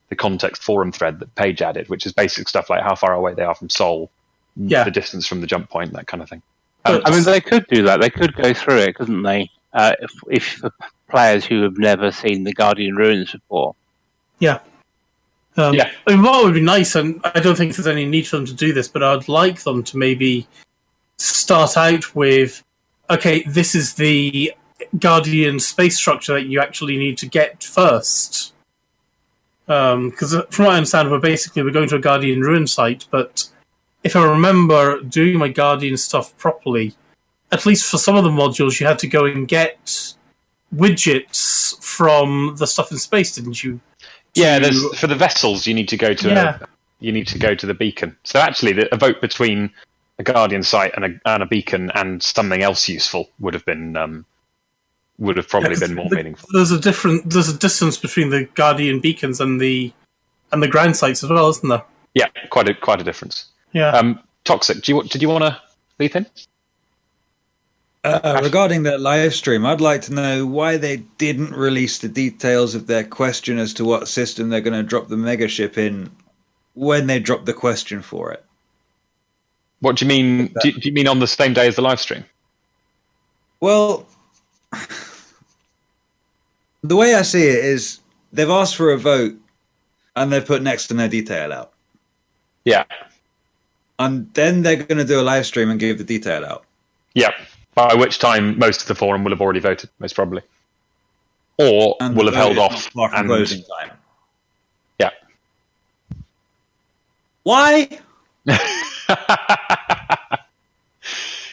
the context forum thread that Paige added, which is basic stuff like how far away they are from Sol, Yeah. the distance from the jump point, that kind of thing. I mean, they could do that. They could go through it, couldn't they? Uh, if, if the players who have never seen the Guardian ruins before. Um, Yeah. I mean, what would be nice, and I don't think there's any need for them to do this, but I'd like them to maybe start out with, okay, this is the Guardian space structure that you actually need to get first. Because from what I understand, we're basically we're going to a Guardian ruin site, but if I remember doing my Guardian stuff properly, at least for some of the modules, you had to go and get widgets from the stuff in space, didn't you? Yeah, to- for the vessels you need to go to Yeah. you need to go to the beacon. So actually, the, a vote between a guardian site and a, and a beacon and something else useful would have been um, would have probably Yeah, been more the- meaningful. There's a different there's a distance between the Guardian beacons and the and the ground sites as well, isn't there? Yeah, quite a quite a difference. Yeah. Um, toxic. Do you did you want to leap in? Uh, regarding that live stream, I'd like to know why they didn't release the details of their question as to what system they're going to drop the megaship in when they drop the question for it. What do you mean? Do, do you mean on the same day as the live stream? Well, the way I see it is they've asked for a vote and they've put next to no detail out. Yeah, And then they're going to do a live stream and give the detail out. yeah. By which time most of the forum will have already voted, most probably, or And will have held off. not far from And, closing time. yeah. Why?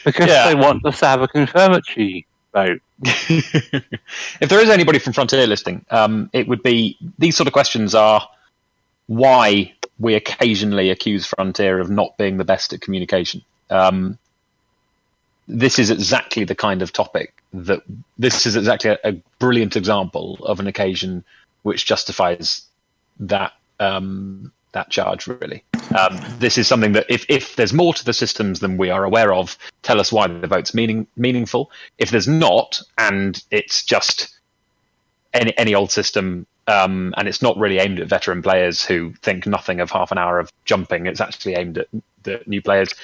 Because Yeah. they want us to have a confirmatory vote. if there is anybody from Frontier listing, um, it would be these sort of questions are why we occasionally accuse Frontier of not being the best at communication. Um, this is exactly the kind of topic that this is exactly a, a brilliant example of an occasion which justifies that um, that charge. Really, um, this is something that if if there's more to the systems than we are aware of, tell us why the vote's meaning meaningful. If there's not, and it's just any any old system. Um, and it's not really aimed at veteran players who think nothing of half an hour of jumping. It's actually aimed at the new players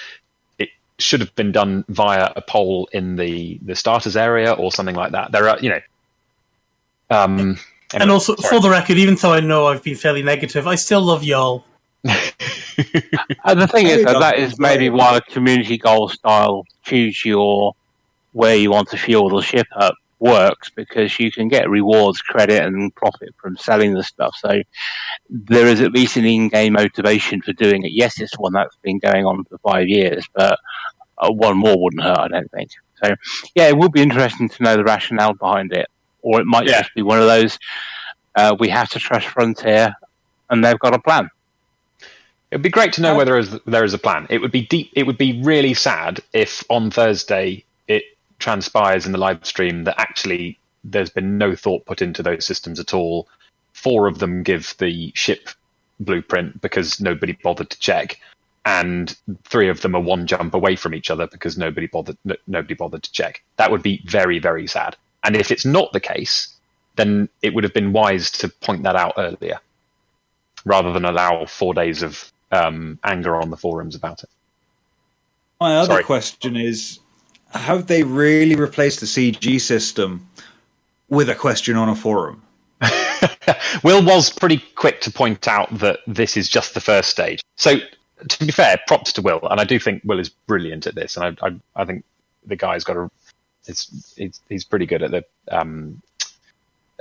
It should have been done via a poll in the the starters area or something like that. There are, you know, um, and also, sorry. for the record, even though I know I've been fairly negative, I still love y'all. And the thing is, you that go. that is maybe why a community goal style choose your where you want to fuel the ship up works because you can get rewards, credit, and profit from selling the stuff. So there is at least an in-game motivation for doing it. Yes, it's one that's been going on for five years, but uh, one more wouldn't hurt, I don't think. So yeah, it would be interesting to know the rationale behind it, or it might Yeah. just be one of those uh, we have to trust Frontier, and they've got a plan. It'd be great to know whether there is, there is a plan. It would be deep. It would be really sad if on Thursday it transpires in the live stream that actually there's been no thought put into those systems at all. Four of them give the ship blueprint because nobody bothered to check, and three of them are one jump away from each other because nobody bothered. No, nobody bothered to check. That would be very very sad. And if it's not the case, then it would have been wise to point that out earlier rather than allow four days of um, anger on the forums about it. My other Sorry. question is have they really replaced the CG system with a question on a forum? Will was pretty quick to point out that this is just the first stage. So, to be fair, props to Will, and I do think Will is brilliant at this, and I, I, I think the guy's got a, it's, it's he's pretty good at the um,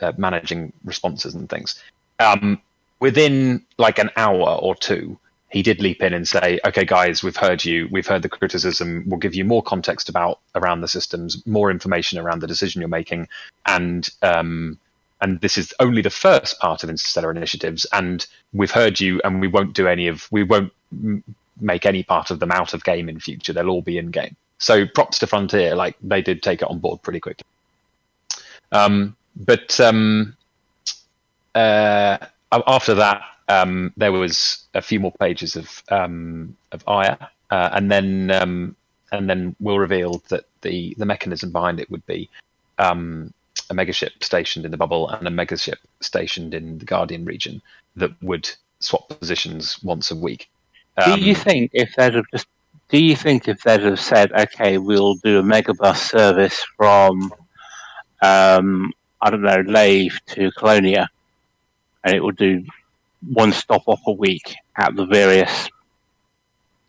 uh, managing responses and things. Um, within like an hour or two, he did leap in and say, "Okay, guys, we've heard you. We've heard the criticism. We'll give you more context about around the systems, more information around the decision you're making, and um, and this is only the first part of Interstellar initiatives. And we've heard you, and we won't do any of. We won't make any part of them out of game in future. They'll all be in game. So props to Frontier. Like they did take it on board pretty quickly. Um, but um, uh, after that, um, there was a few more pages of um, of Aya, uh, and then um, and then Will revealed that the the mechanism behind it would be um, a megaship stationed in the bubble and a megaship stationed in the Guardian region that would swap positions once a week. Do Um, you think if they'd have just do you think if they'd have said, okay, we'll do a megabus service from um, I don't know, Lave to Colonia and it will do one stop off a week at the various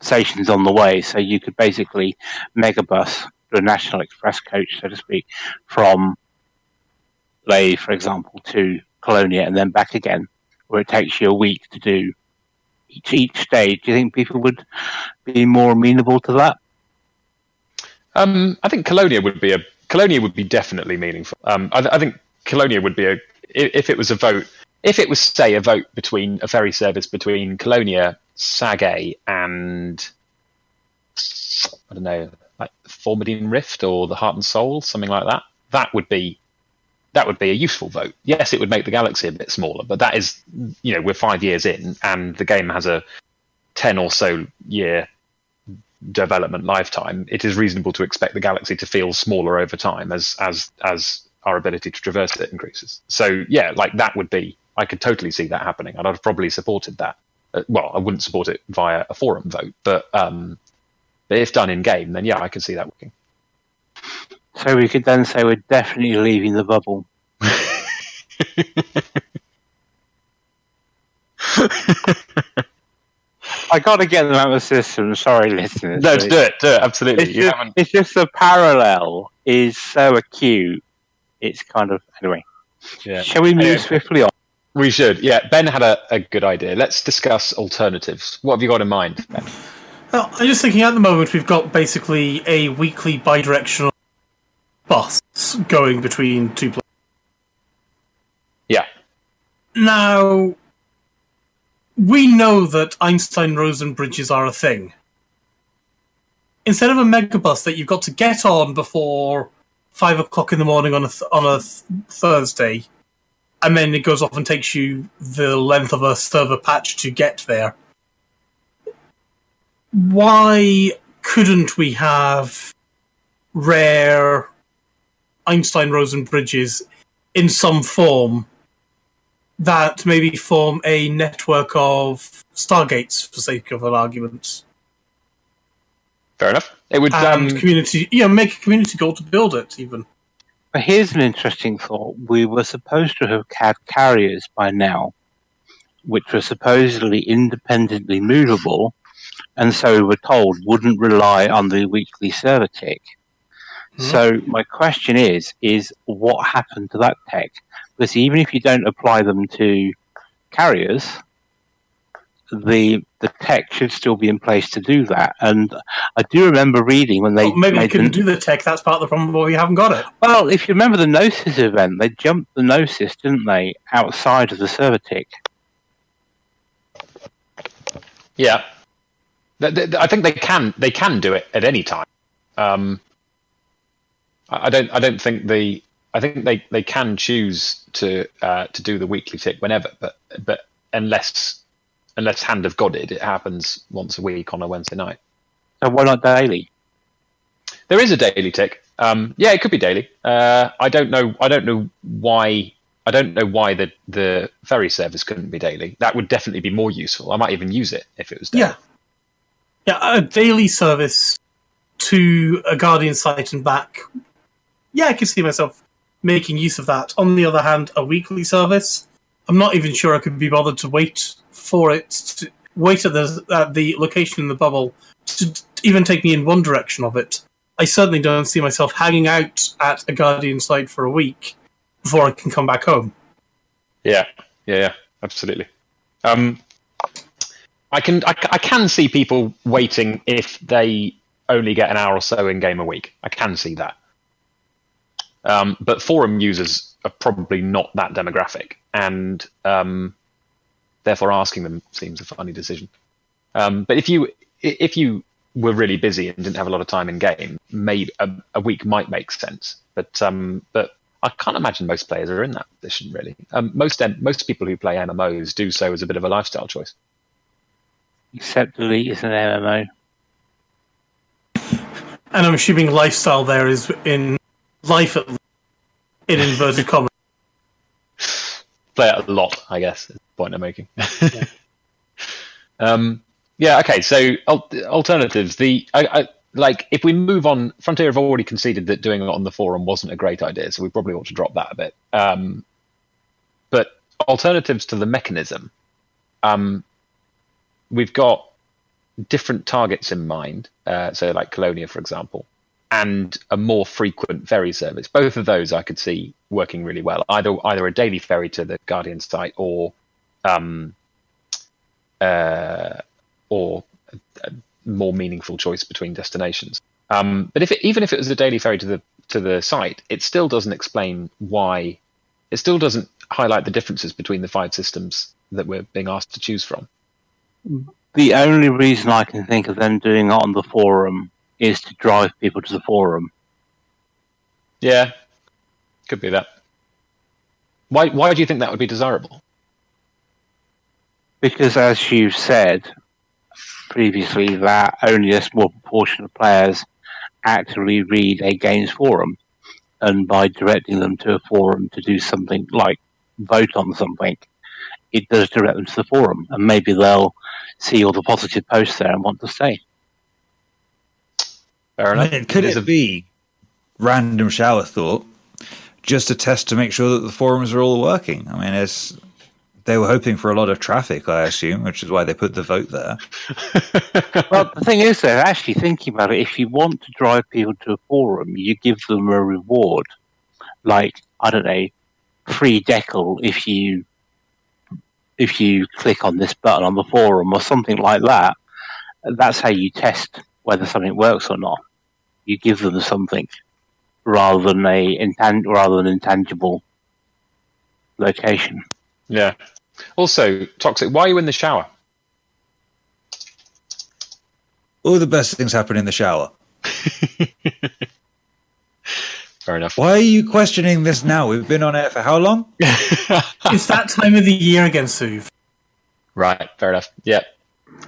stations on the way, so you could basically megabus a National Express coach, so to speak, from Lave, for example, to Colonia and then back again, where it takes you a week to do each, each stage. Do you think people would be more amenable to that? Um, I think Colonia would be a Colonia would be definitely meaningful. Um, I, I think Colonia would be a if it was a vote. If it was say a vote between a ferry service between Colonia, Sag A*, and I don't know, like Formidine Rift or the Heart and Soul, something like that. That would be that would be a useful vote. Yes, it would make the galaxy a bit smaller, but that is you know we're five years in, and the game has a ten or so year development lifetime, it is reasonable to expect the galaxy to feel smaller over time as as as our ability to traverse it increases. So yeah, like that would be I could totally see that happening, and I'd have probably supported that. Uh, well, I wouldn't support it via a forum vote, but um, but if done in game, then yeah, I can see that working. So we could then say we're definitely leaving the bubble. I got to get them out of the system. Sorry, listeners. No, do it, do it, absolutely. It's You just, haven't- it's just the parallel is so acute. It's kind of anyway. yeah. Shall we move Anyway. swiftly on? We should. Yeah, Ben had a, a good idea. Let's discuss alternatives. What have you got in mind, Ben? Well, I'm just thinking at the moment we've got basically a weekly bidirectional bus going between two places. Yeah. Now, we know that Einstein Rosen bridges are a thing. Instead of a megabus that you've got to get on before five o'clock in the morning on a th- on a th- Thursday, and then it goes off and takes you the length of a server patch to get there. Why couldn't we have rare Einstein Rosen bridges in some form that maybe form a network of stargates for sake of an argument Fair enough. It would. and Um, community you know make a community goal to build it even But here's an interesting thought. We were supposed to have had carriers by now, which were supposedly independently movable, and so we were told wouldn't rely on the weekly server tick. Hmm. So my question is, is what happened to that tech? Because even if you don't apply them to carriers, the the tech should still be in place to do that. And I do remember reading when they Well, maybe they couldn't the- do the tech that's part of the problem why we haven't got it well, if you remember the Gnosis event, they jumped the Gnosis, didn't they, outside of the server tick? Yeah, Th- th- I think they can. They can do it at any time. Um, I I don't. I don't think the. I think they, they can choose to uh, to do the weekly tick whenever, but but unless unless hand of godded, it it happens once a week on a Wednesday night. So why not daily? There is a daily tick. Um, yeah, it could be daily. Uh, I don't know. I don't know why. I don't know why the the ferry service couldn't be daily. That would definitely be more useful. I might even use it if it was daily. yeah yeah a daily service to a guardian site and back yeah i can see myself making use of that on the other hand a weekly service i'm not even sure i could be bothered to wait for it to wait at the at the location in the bubble to even take me in one direction of it i certainly don't see myself hanging out at a guardian site for a week before i can come back home Yeah, yeah, yeah, absolutely. Um, I can I, I can see people waiting if they only get an hour or so in game a week. I can see that. Um, but forum users are probably not that demographic, and um, therefore asking them seems a funny decision. Um, but if you if you were really busy and didn't have a lot of time in game, maybe a, a week might make sense. But um, but I can't imagine most players are in that position. Really, um, most most people who play MMOs do so as a bit of a lifestyle choice. Except Elite is an MMO. And I'm assuming lifestyle there is in life at in inverted commas. Play it a lot, I guess. Is the point I'm making. yeah. um, yeah. Okay. So al- alternatives. The I, I, like if we move on. Frontier have already conceded that doing it on the forum wasn't a great idea, so we probably ought to drop that a bit. Um, but alternatives to the mechanism. Um, we've got different targets in mind, uh, so like Colonia, for example, and a more frequent ferry service. Both of those I could see working really well. Either either a daily ferry to the Guardian site, or um, uh, or a more meaningful choice between destinations. Um, but if it, even if it was a daily ferry to the to the site, it still doesn't explain why. It still doesn't highlight the differences between the five systems that we're being asked to choose from. The only reason I can think of them doing it on the forum is to drive people to the forum. Yeah, could be that. Why? Why do you think that would be desirable? Because, as you've said previously, that only a small proportion of players actually read a games forum, and by directing them to a forum to do something like vote on something, it does direct them to the forum, and maybe they'll see all the positive posts there and want to stay. Fair enough. Could it, it be random shower thought, just a test to make sure that the forums are all working? I mean, it's they were hoping for a lot of traffic, I assume, which is why they put the vote there. well, the thing is, though, actually thinking about it, if you want to drive people to a forum, you give them a reward, like I don't know, free decal if you if you click on this button on the forum or something like that, that's how you test whether something works or not. You give them something rather than a intan- rather than intangible location. Yeah. Also, toxic. Why are you in the shower? All the best things happen in the shower. Fair enough. Why are you questioning this now? We've been on air for how long? it's that time of the year again, Suv. Right, fair enough. Yeah.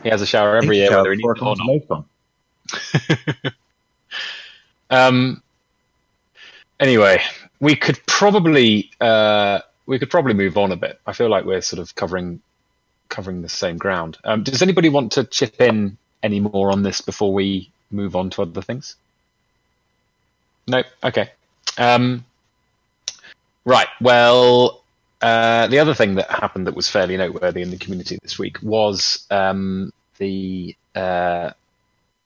He has a shower every year, whether he needs it or not. um, anyway, we could probably uh, we could probably move on a bit. I feel like we're sort of covering covering the same ground. Um, does anybody want to chip in any more on this before we move on to other things? No. Okay. Um, right. Well, uh, the other thing that happened that was fairly noteworthy in the community this week was um, the uh,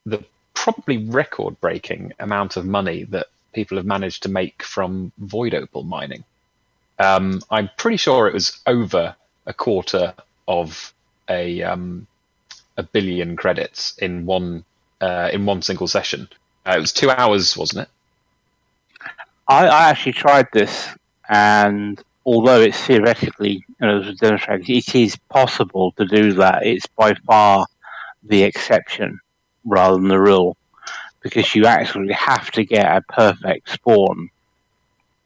the probably record-breaking amount of money that people have managed to make from void opal mining. Um, I'm pretty sure it was over a quarter of a um, a billion credits in one uh, in one single session. Uh, it was two hours, wasn't it? I, I actually tried this, and although it's theoretically, you know, demonstrated, it is possible to do that. It's by far the exception rather than the rule, because you actually have to get a perfect spawn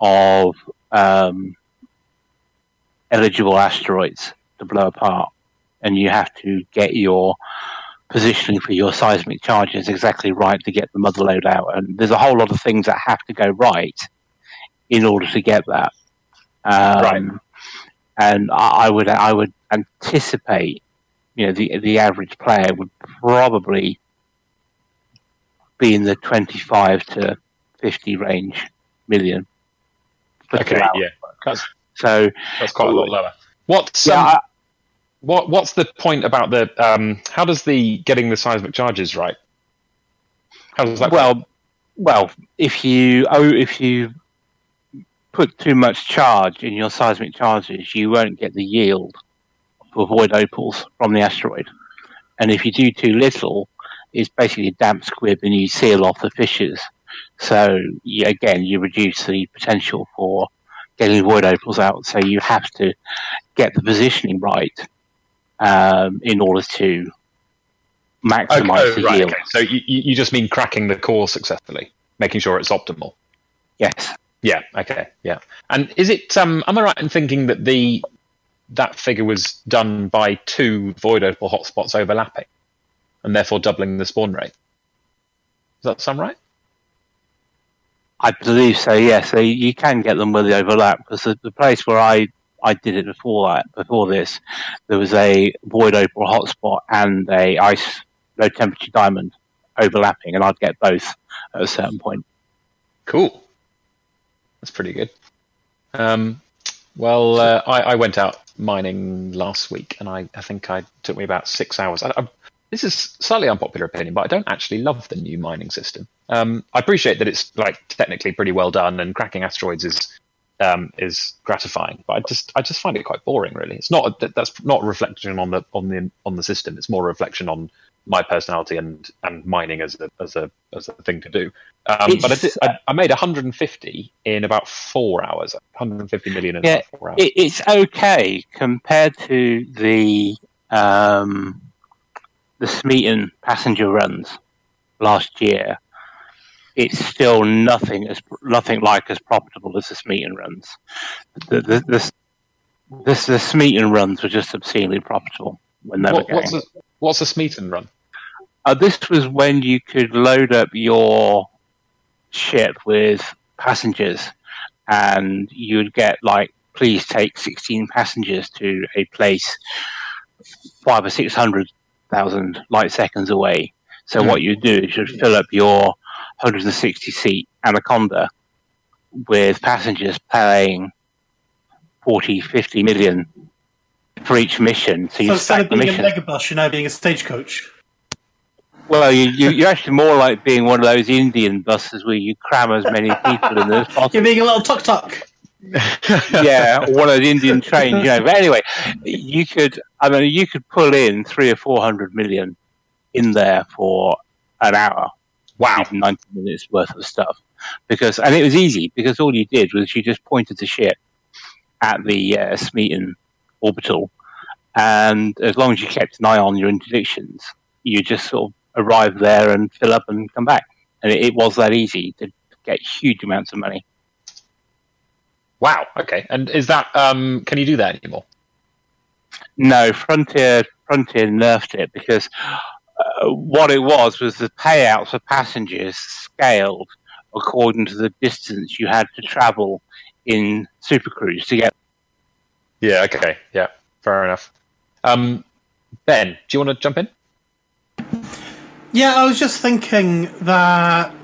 of um, eligible asteroids to blow apart, and you have to get your positioning for your seismic charges exactly right to get the mother load out. And there's a whole lot of things that have to go right in order to get that. Um, right. And I would I would anticipate, you know, the the average player would probably be in the 25 to 50 range million. Okay, yeah, that's, so that's quite a lot lower. What's yeah, um, what what's the point about the um, how does the getting the seismic charges right? How does that? Well, well, if you oh, if you put too much charge in your seismic charges, you won't get the yield for void opals from the asteroid. And if you do too little, it's basically a damp squib and you seal off the fissures. So you, again, you reduce the potential for getting void opals out. So you have to get the positioning right um, in order to maximize okay, the right, yield. Okay. So you, you just mean cracking the core successfully, making sure it's optimal. Yes. Yeah. Okay. Yeah. And is it? Um, am I right in thinking that the that figure was done by two void opal hotspots overlapping, and therefore doubling the spawn rate? Does that sound right? I believe so. Yes, so you can get them where they overlap because the, the place where I I did it before that before this, there was a void opal hotspot and a ice low temperature diamond overlapping, and I'd get both at a certain point. Cool. That's pretty good. Um, well, uh, I, I went out mining last week, and I, I think I took me about six hours. I, I, this is slightly unpopular opinion, but I don't actually love the new mining system. Um, I appreciate that it's like technically pretty well done, and cracking asteroids is um, is gratifying, but I just I just find it quite boring. Really, it's not that, that's not a reflection on the on the on the system. It's more a reflection on my personality and and mining as a as a as a thing to do. Um, but I, did, I, I, made 150 in about four hours. 150 million in yeah, four hours. It's okay compared to the um, the Smeaton passenger runs last year. It's still nothing as nothing like as profitable as the Smeaton runs. The the, the, the, the Smeaton runs were just obscenely profitable when they what, were going. What's a, what's a Smeaton run? Uh, this was when you could load up your ship with passengers, and you'd get like, please take sixteen passengers to a place five or six hundred thousand light seconds away. So mm. what you do is you fill up your 160 seat Anaconda with passengers paying 40, 50 million for each mission. So, you so instead of being mission. a megabus, you're now being a stagecoach. Well, you, you, you're actually more like being one of those Indian buses where you cram as many people in there as possible. You're being a little tuk tuk. yeah, one of the Indian trains, you know. But anyway, you could, I mean, you could pull in three or four hundred million in there for an hour. Wow, ninety minutes worth of stuff. Because, and it was easy because all you did was you just pointed the ship at the uh, Smeaton orbital, and as long as you kept an eye on your interdictions, you just sort of arrive there and fill up and come back. And it, it was that easy to get huge amounts of money. Wow. Okay. And is that um, can you do that anymore? No, Frontier Frontier nerfed it because uh, what it was was the payouts for passengers scaled according to the distance you had to travel in Super Cruise to get. Yeah. Okay. Yeah. Fair enough. Um, ben, do you want to jump in? Yeah, I was just thinking that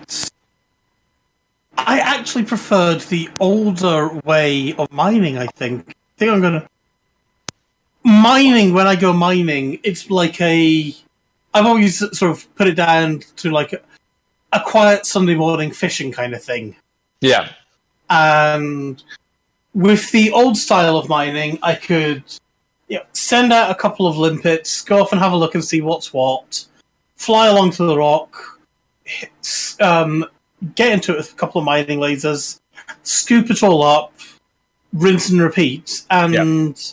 I actually preferred the older way of mining. I think. I think I'm gonna mining when I go mining. It's like a. I've always sort of put it down to like a, a quiet Sunday morning fishing kind of thing. Yeah. And with the old style of mining, I could you know, send out a couple of limpets, go off and have a look and see what's what fly along to the rock, hit, um, get into it with a couple of mining lasers, scoop it all up, rinse and repeat, and yep.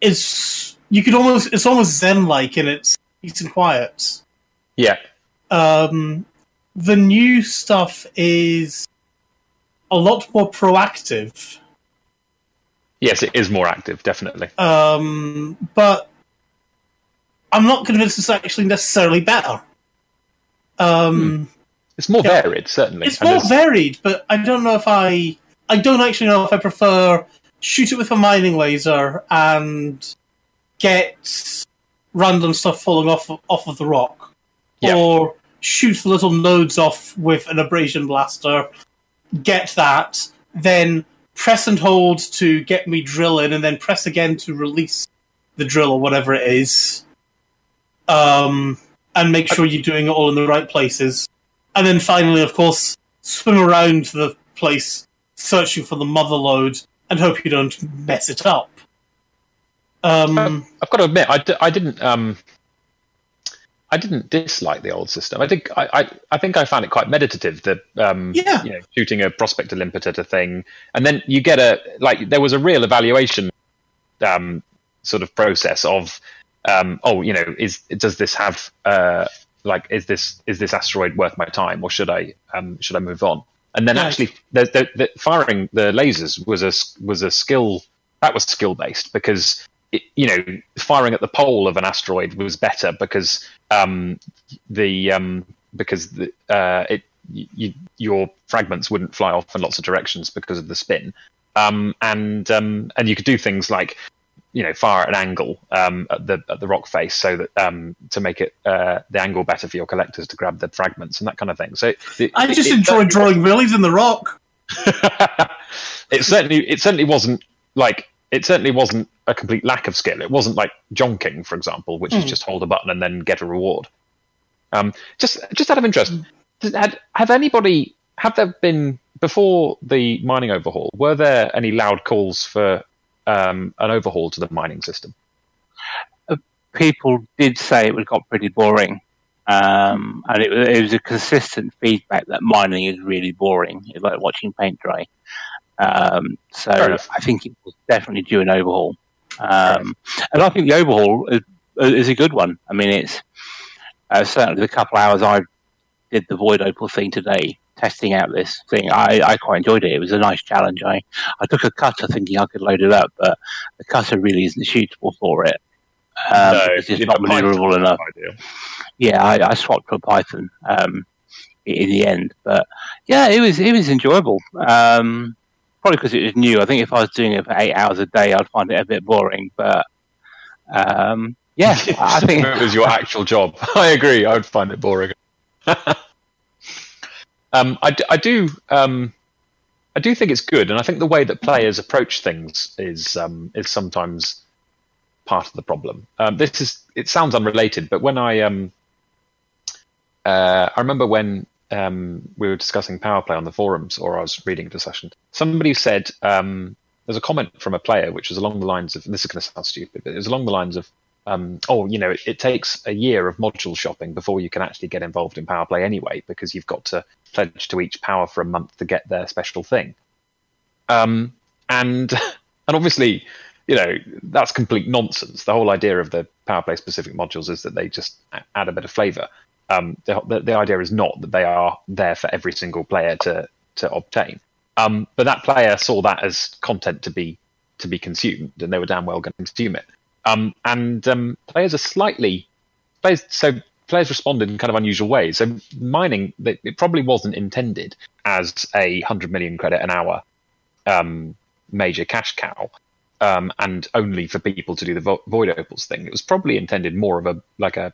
it's you could almost it's almost zen like in its peace and quiet. Yeah. Um, the new stuff is a lot more proactive. Yes, it is more active, definitely. Um, but I'm not convinced it's actually necessarily better. Um, hmm. It's more yeah, varied, certainly. It's more varied, but I don't know if I. I don't actually know if I prefer shoot it with a mining laser and get random stuff falling off off of the rock, yeah. or shoot little nodes off with an abrasion blaster, get that, then press and hold to get me drill in, and then press again to release the drill or whatever it is um, and make sure you're doing it all in the right places. And then finally, of course, swim around the place searching for the mother load and hope you don't mess it up. Um, um, I've got to admit, I d- I didn't. Um, I didn't dislike the old system. I think I, I, I think I found it quite meditative. The um, yeah. you know, shooting a prospector limpet at a thing, and then you get a like there was a real evaluation um, sort of process of um, oh, you know, is does this have uh, like is this is this asteroid worth my time, or should I um, should I move on? and then Right. actually the, the, the firing the lasers was a was a skill that was skill based because it, you know firing at the pole of an asteroid was better because um, the um, because the, uh, it you, your fragments wouldn't fly off in lots of directions because of the spin um, and um, and you could do things like you know fire at an angle um, at the at the rock face so that um, to make it uh, the angle better for your collectors to grab the fragments and that kind of thing. So it, I it- just it enjoy drawing reliefs in the rock. it certainly it certainly wasn't like it certainly wasn't a complete lack of skill. It wasn't like honking, for example, which is just hold a button and then get a reward. Um, just just out of interest, did- had, have anybody have there been before the mining overhaul? Were there any loud calls for um, an overhaul to the mining system? people did say it got pretty boring. Um, and it, it was a consistent feedback that mining is really boring. It's like watching paint dry. Um, so I think it was definitely due an overhaul. Um, and I think the overhaul is, is a good one. I mean, it's uh, certainly the couple hours I did the Void Opal thing today, testing out this thing. I, I quite enjoyed it. It was a nice challenge. I, I took a cutter thinking I could load it up, but the cutter really isn't suitable for it. Um, because it's you're not maneuverable enough. ideal. Yeah, I, I swapped to a Python um, in the end, but yeah, it was it was enjoyable. Um, probably because it was new. I think if I was doing it for eight hours a day, I'd find it a bit boring. But um, yeah, I think If it was your actual job. I agree. I would find it boring. um, I, I do. Um, I do think it's good, and I think the way that players approach things is um, is sometimes part of the problem. Um, this is. It sounds unrelated, but when I um, uh, I remember when um, we were discussing power play on the forums, or I was reading the session. Somebody said um, there's a comment from a player which was along the lines of, and this is going to sound stupid, but it was along the lines of, um, oh, you know, it, it takes a year of module shopping before you can actually get involved in power play anyway, because you've got to pledge to each power for a month to get their special thing. Um, and and obviously, you know, that's complete nonsense. The whole idea of the power play specific modules is that they just add a bit of flavor. Um, the, the, the idea is not that they are there for every single player to to obtain. Um, but that player saw that as content to be to be consumed, and they were damn well going to consume it. Um, and um, players are slightly players. So players responded in kind of unusual ways. So mining, it probably wasn't intended as a hundred million credit an hour um, major cash cow, um, and only for people to do the vo- void opals thing. It was probably intended more of a like a,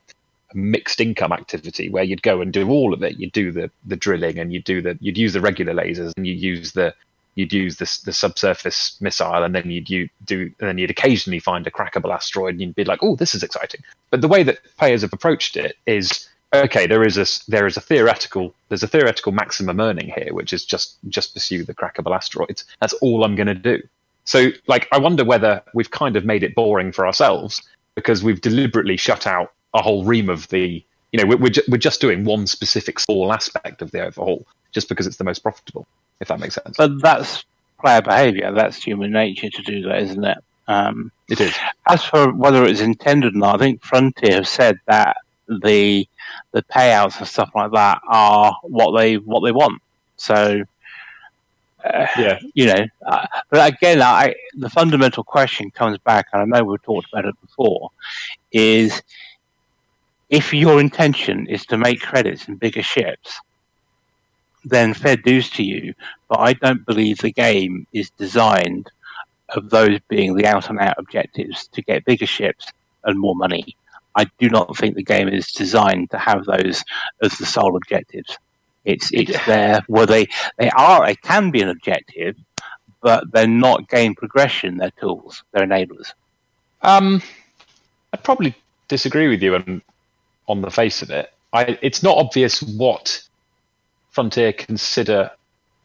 mixed income activity where you'd go and do all of it. You'd do the the drilling and you'd do the you'd use the regular lasers and you'd use the you'd use the the subsurface missile and then you'd you do and then you'd occasionally find a crackable asteroid and you'd be like, oh, this is exciting. But the way that players have approached it is okay. There is a there is a theoretical there's a theoretical maximum earning here, which is just just pursue the crackable asteroids. That's all I'm going to do. So, like, I wonder whether we've kind of made it boring for ourselves because we've deliberately shut out a whole ream of the, you know, we're, we're, ju- we're just doing one specific small aspect of the overhaul just because it's the most profitable, if that makes sense. but that's player behaviour. That's human nature to do that, isn't it? Um, it is. as for whether it's intended or not, I think Frontier have said that the the payouts and stuff like that are what they what they want. So Yeah. you know, uh, but again, I the fundamental question comes back, and I know we've talked about it before, is if your intention is to make credits in bigger ships, then fair dues to you. But I don't believe the game is designed of those being the out and out objectives to get bigger ships and more money. I do not think the game is designed to have those as the sole objectives. It's it's there where they they are they can be an objective, but they're not game progression. They're tools. They're enablers. Um, I'd probably disagree with you on on the face of it. I, it's not obvious what Frontier consider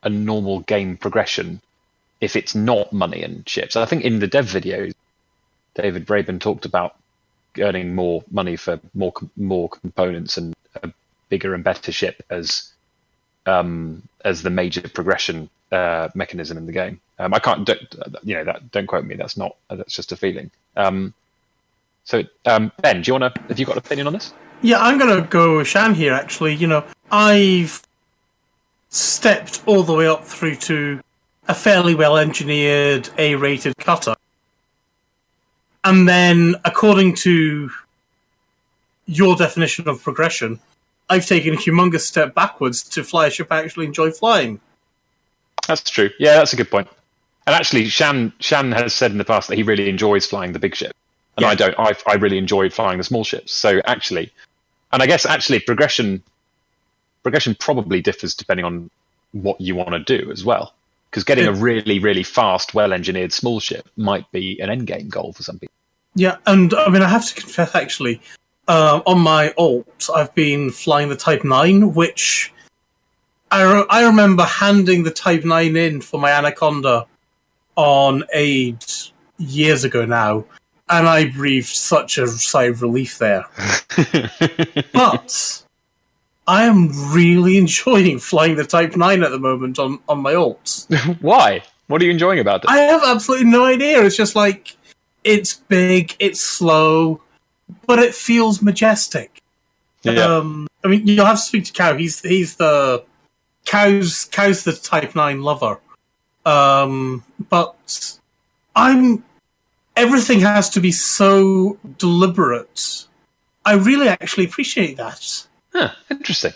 a normal game progression if it's not money and ships. I think in the dev videos, David Braben talked about earning more money for more more components and a bigger and better ship as um, as the major progression uh, mechanism in the game. Um, I can't, you know, that don't quote me. That's not. That's just a feeling. Um, so, um, Ben, do you want to? Have you got an opinion on this? Yeah, I'm gonna go with Shan here. Actually, you know, I've stepped all the way up through to a fairly well engineered A rated cutter. And then, according to your definition of progression, I've taken a humongous step backwards to fly a ship I actually enjoy flying. That's true. Yeah, that's a good point. And actually, Shan Shan has said in the past that he really enjoys flying the big ship, and Yeah. I don't. I I really enjoy flying the small ships. So actually, and I guess actually progression progression probably differs depending on what you want to do as well. Because getting a really really fast, well engineered small ship might be an end game goal for some people. Yeah, and I mean, I have to confess, actually, uh, on my alt, I've been flying the Type 9, which I, re- I remember handing the Type 9 in for my Anaconda on aid years ago now, and I breathed such a sigh of relief there. but I am really enjoying flying the Type 9 at the moment on, on my alt. Why? What are you enjoying about it? I have absolutely no idea. It's just like it's big, it's slow, but it feels majestic. yeah. Um, I mean, you'll have to speak to Cow. He's he's the Cow's Cow's the Type Nine lover. Um, but I'm everything has to be so deliberate. I really actually appreciate that. Huh, interesting.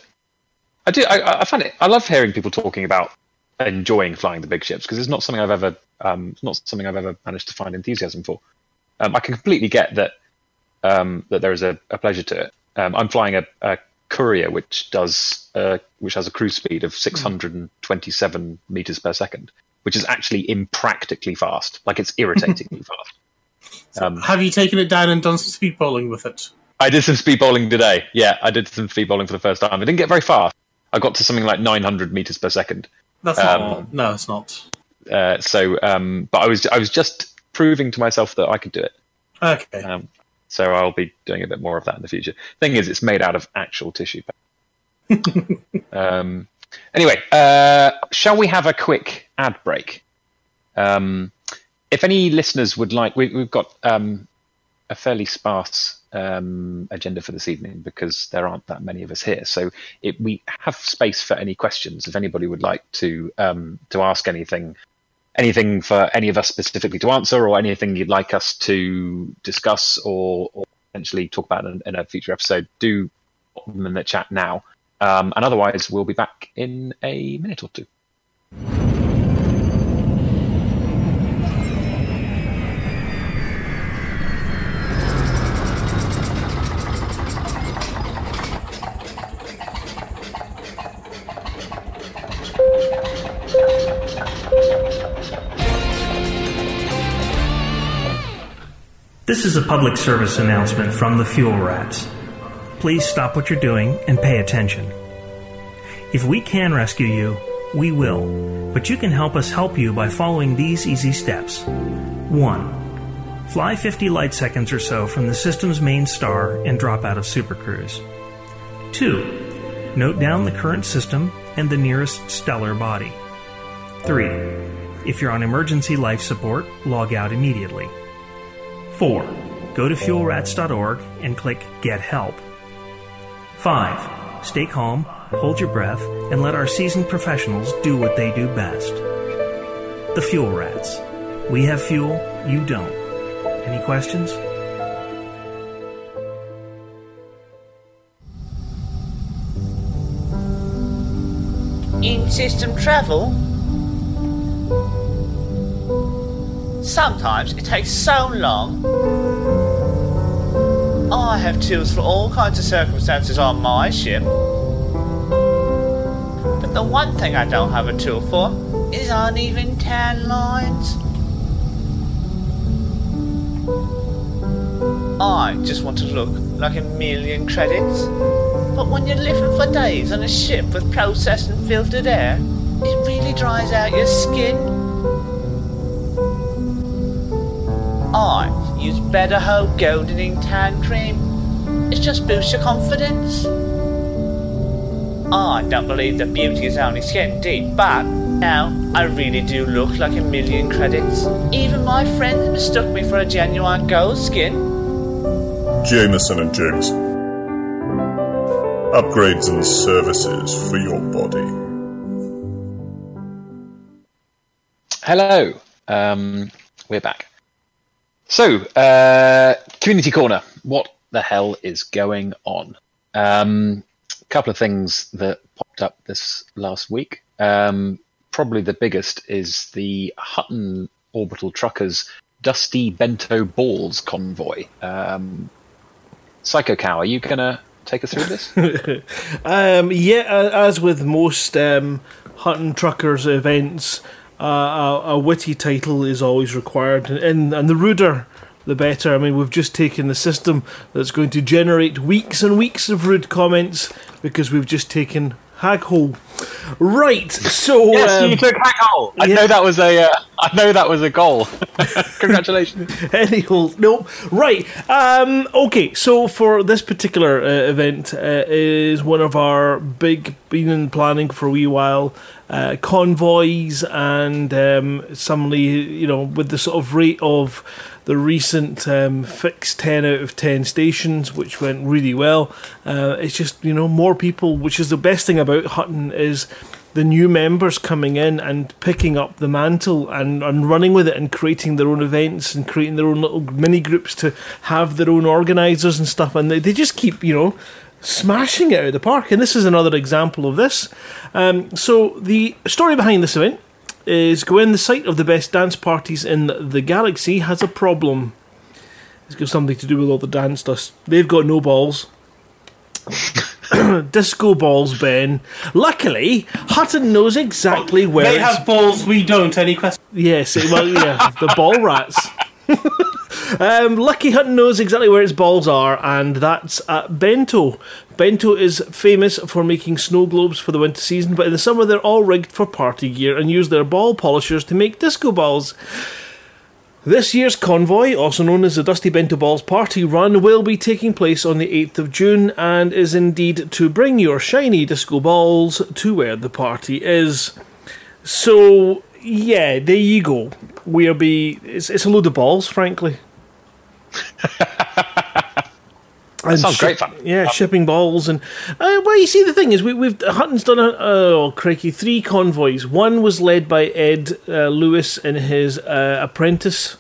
I do. I, I find it. I love hearing people talking about enjoying flying the big ships because it's not something I've ever, um, it's not something I've ever managed to find enthusiasm for. Um, I can completely get that um, that there is a, a pleasure to it. Um, I'm flying a, a courier which does uh, which has a cruise speed of 627 meters per second, which is actually impractically fast. Like it's irritatingly fast. Um, Have you taken it down and done some speed bowling with it? I did some speed bowling today. Yeah, I did some speed bowling for the first time. I didn't get very fast. I got to something like 900 meters per second. That's Um, not. No, it's not. Uh, so, um, but I was I was just proving to myself that I could do it. Okay. Um, so I'll be doing a bit more of that in the future. Thing is, it's made out of actual tissue paper. um, anyway, uh, shall we have a quick ad break? Um, if any listeners would like, we, we've got um, a fairly sparse um, agenda for this evening because there aren't that many of us here. So it, we have space for any questions. If anybody would like to um, to ask anything, anything for any of us specifically to answer, or anything you'd like us to discuss or, or potentially talk about in, in a future episode, do put them in the chat now. Um, and otherwise, we'll be back in a minute or two. This is a public service announcement from the Fuel Rats. Please stop what you're doing and pay attention. If we can rescue you, we will, but you can help us help you by following these easy steps. 1. Fly 50 light seconds or so from the system's main star and drop out of Supercruise. 2. Note down the current system and the nearest stellar body. 3. If you're on emergency life support, log out immediately. 4. Go to fuelrats.org and click Get Help. 5. Stay calm, hold your breath, and let our seasoned professionals do what they do best. The Fuel Rats. We have fuel, you don't. Any questions? in system travel. Sometimes it takes so long. I have tools for all kinds of circumstances on my ship. But the one thing I don't have a tool for is uneven tan lines. I just want to look like a million credits. But when you're living for days on a ship with processed and filtered air, it really dries out your skin. I use Better Hope Goldening Tan Cream. It just boosts your confidence. I don't believe that beauty is only skin deep, but now I really do look like a million credits. Even my friends mistook me for a genuine gold skin. Jameson and Jameson. Upgrades and services for your body. Hello. Um, we're back. So, uh, community corner. What the hell is going on? Um, a couple of things that popped up this last week. Um, probably the biggest is the Hutton Orbital Truckers Dusty Bento Balls convoy. Um, Psycho Cow, are you to take us through this? Um, yeah, as with most um, Hutton Truckers events, uh, a, a witty title is always required, and, and the ruder, the better. I mean, we've just taken the system that's going to generate weeks and weeks of rude comments because we've just taken Haghole. Right, so yes, um, you took Hackhole. I yeah. know that was a. Uh, I know that was a goal. Congratulations. any hole. No, right. Um, okay, so for this particular uh, event uh, is one of our big, been in planning for a wee while. Uh, convoys and um, suddenly, you know, with the sort of rate of the recent um, fixed 10 out of 10 stations, which went really well. Uh, it's just, you know, more people, which is the best thing about Hutton is the new members coming in and picking up the mantle and, and running with it and creating their own events and creating their own little mini groups to have their own organisers and stuff. And they, they just keep, you know, smashing it out of the park. And this is another example of this. Um, so the story behind this event is Gwen, the site of the best dance parties in the galaxy, has a problem. It's got something to do with all the dance dust. They've got no balls. Disco balls, Ben. Luckily, Hutton knows exactly where They it's have balls, we don't. Any questions? Yes, well, yeah, the ball rats. um, Lucky Hutton knows exactly where its balls are, and that's at Bento. Bento is famous for making snow globes for the winter season, but in the summer they're all rigged for party gear and use their ball polishers to make disco balls. This year's convoy, also known as the Dusty Bento Balls Party Run, will be taking place on the 8th of June and is indeed to bring your shiny disco balls to where the party is. So yeah, there you go. We'll be. It's, it's a load of balls, frankly. And sounds great fun. Yeah, shipping balls and uh, well, you see, the thing is, we, we've Hutton's done a oh crikey three convoys. One was led by Ed uh, Lewis and his uh, apprentice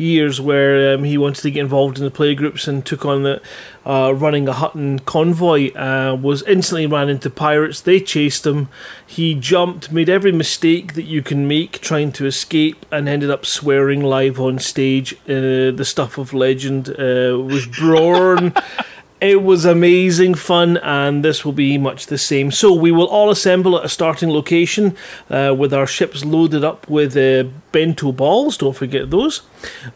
years, where um, he wanted to get involved in the playgroups and took on the uh, running a Hutton convoy. Uh, was instantly ran into pirates. They chased him. He jumped, made every mistake that you can make trying to escape, and ended up swearing live on stage. Uh, the stuff of legend uh, was born. It was amazing fun, and this will be much the same. So, we will all assemble at a starting location uh, with our ships loaded up with uh, bento balls. Don't forget those.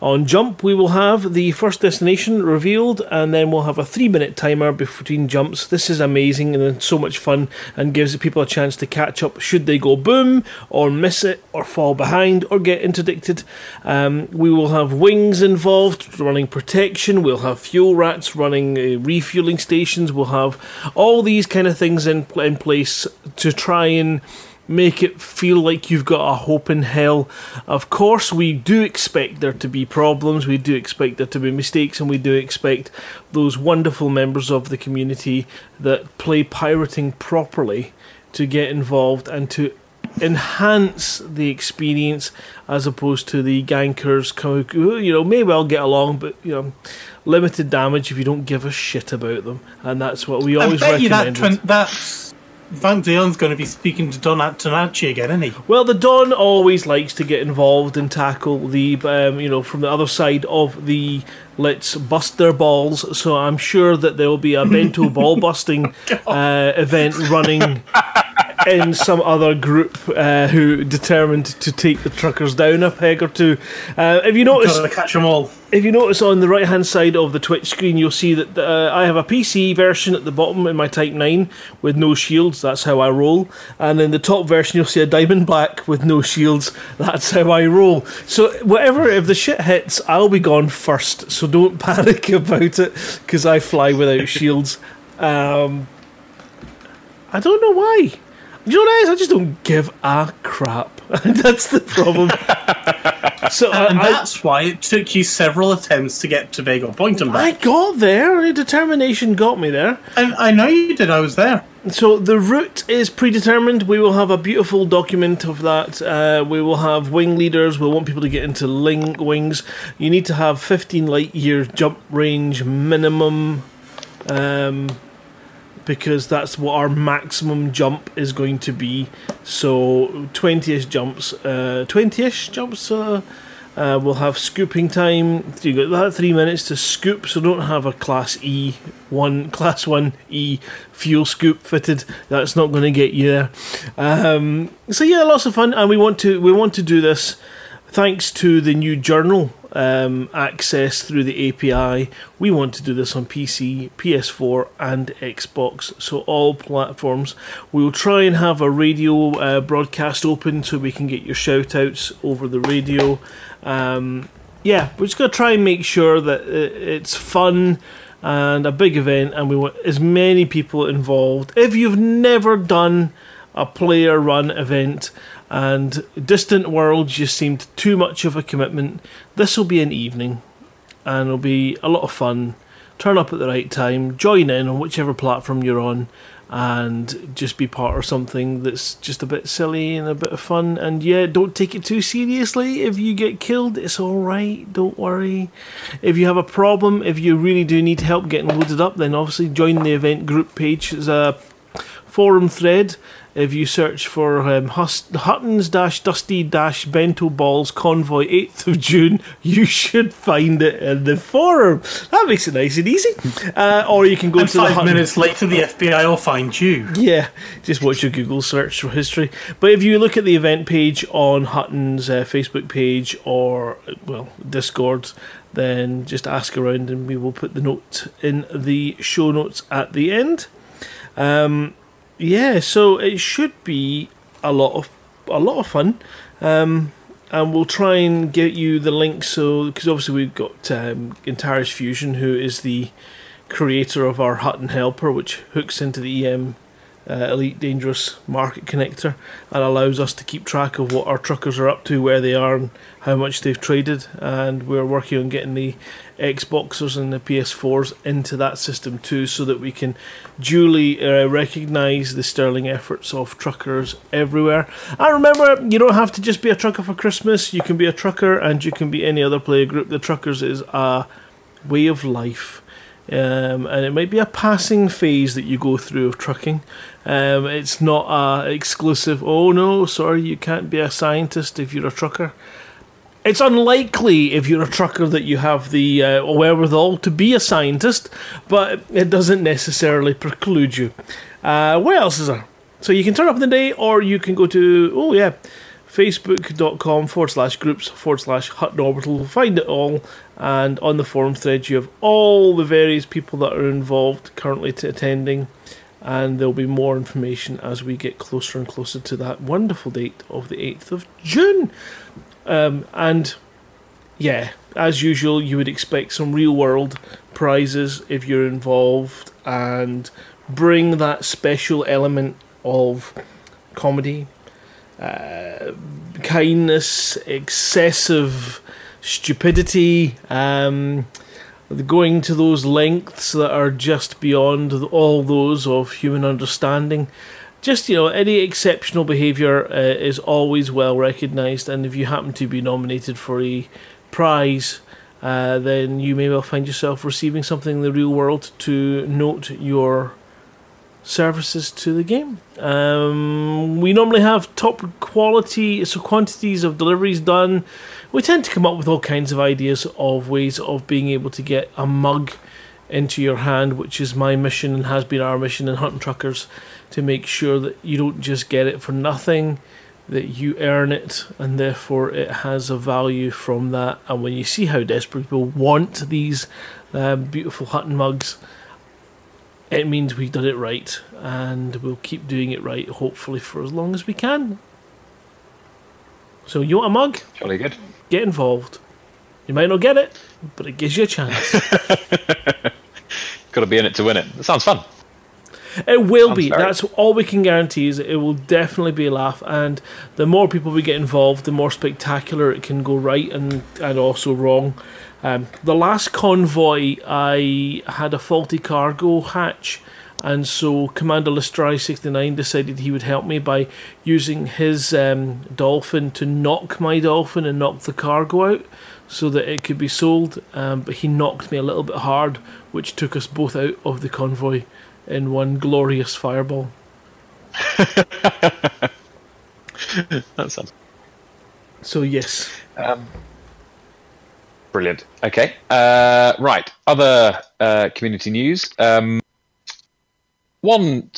On jump, we will have the first destination revealed, and then we'll have a three minute timer between jumps. This is amazing and so much fun, and gives people a chance to catch up should they go boom, or miss it, or fall behind, or get interdicted. Um, we will have wings involved running protection, we'll have fuel rats running uh, refueling stations, we'll have all these kind of things in, in place to try and make it feel like you've got a hope in hell. Of course, we do expect there to be problems, we do expect there to be mistakes, and we do expect those wonderful members of the community that play pirating properly to get involved and to enhance the experience as opposed to the gankers who, you know may well get along but you know limited damage if you don't give a shit about them and that's what we I always bet you that twen- that Van Dion's going to be speaking to Don Tonacci again, isn't he? Well, the Don always likes to get involved and tackle the, um, you know, from the other side of the let's bust their balls. So I'm sure that there will be a bento ball busting uh, event running in some other group uh, who determined to take the truckers down a peg or two. Uh, if you notice, catch them all. if you notice on the right hand side of the Twitch screen, you'll see that uh, I have a PC version at the bottom in my Type 9 with no shields. That's how I roll. And in the top version, you'll see a Diamondback with no shields. That's how I roll. So, whatever, if the shit hits, I'll be gone first. So, don't panic about it because I fly without shields. Um, I don't know why. You know what is? I just don't give a crap. That's the problem. so, I- And I- that's why it took you several attempts to get Tobago Point and back. I got there. Determination got me there. I, I know you did, I was there. so the route is predetermined. We will have a beautiful document of that. Uh, we will have wing leaders. We want people to get into ling- wings. You need to have 15 light year jump range minimum, um, because that's what our maximum jump is going to be. So 20ish jumps, uh, 20ish jumps. Uh, uh, we'll have scooping time. You got that three minutes to scoop, so don't have a class E one, class one E fuel scoop fitted. That's not going to get you there. Um, so yeah, lots of fun, and we want to we want to do this thanks to the new journal um, access through the API. We want to do this on PC, PS4, and Xbox, so all platforms. We will try and have a radio uh, broadcast open so we can get your shout outs over the radio. Um, yeah, we're just going to try and make sure that it's fun and a big event, and we want as many people involved. If you've never done a player run event, and Distant Worlds just seemed too much of a commitment. This will be an evening, and it'll be a lot of fun. Turn up at the right time, join in on whichever platform you're on, and just be part of something that's just a bit silly and a bit of fun. And yeah, don't take it too seriously. If you get killed, it's alright, don't worry. If you have a problem, if you really do need help getting loaded up, then obviously join the event group page. There's a forum thread if you search for um, Hutton's dash Dusty dash Bento Balls Convoy 8th of June, you should find it in the forum. That makes it nice and easy. Uh, or you can go and to five minutes later, the FBI will find you. yeah, just watch your Google search for history. But if you look at the event page on Hutton's uh, Facebook page or, well, Discord, then just ask around and we will put the note in the show notes at the end. Um, yeah, so it should be a lot of a lot of fun. Um, and we'll try and get you the link so because obviously we've got um, Antares Fusion, who is the creator of our Hutton Helper, which hooks into the EM uh, Elite Dangerous Market Connector and allows us to keep track of what our truckers are up to, where they are, and how much they've traded. And we're working on getting the Xboxers and the PS4s into that system too, so that we can duly uh, recognise the sterling efforts of truckers everywhere. And remember, you don't have to just be a trucker for Christmas. You can be a trucker, and you can be any other player group. The truckers is a way of life. Um, and it might be a passing phase that you go through of trucking. Um, it's not a exclusive. Oh no, sorry, you can't be a scientist if you're a trucker. It's unlikely if you're a trucker that you have the uh, wherewithal to be a scientist, but it doesn't necessarily preclude you. Uh, what else is there? So you can turn up in the day, or you can go to oh yeah, facebook.com forward slash groups forward slash Hutton Orbital. Find it all, and on the forum thread you have all the various people that are involved currently t- attending, and there'll be more information as we get closer and closer to that wonderful date of the 8th of June. Um, and yeah, as usual, you would expect some real world prizes if you're involved, and bring that special element of comedy, uh, kindness, excessive stupidity, um, going to those lengths that are just beyond all those of human understanding. Just, you know, any exceptional behaviour uh, is always well recognised, and if you happen to be nominated for a prize, uh, then you may well find yourself receiving something in the real world to note your services to the game. Um, we normally have top quality, so quantities of deliveries done. We tend to come up with all kinds of ideas of ways of being able to get a mug into your hand, which is my mission and has been our mission in Hutton Truckers to make sure that you don't just get it for nothing, that you earn it, and therefore it has a value from that. And when you see how desperate people want these uh, beautiful Hutton mugs, it means we've done it right, and we'll keep doing it right, hopefully, for as long as we can. So, you want a mug? Jolly good. Get involved. You might not get it, but it gives you a chance. Got to be in it to win it. That sounds fun. It will Sounds be. very- That's all we can guarantee is it will definitely be a laugh. And the more people we get involved, the more spectacular it can go right and and also wrong. Um, the last convoy, I had a faulty cargo hatch, and so Commander sixty nine decided he would help me by using his um, dolphin to knock my dolphin and knock the cargo out, so that it could be sold. Um, but he knocked me a little bit hard, which took us both out of the convoy in one glorious fireball. that sounds So yes, Um, brilliant. Okay. Uh, right. Other uh, community news. Um, one,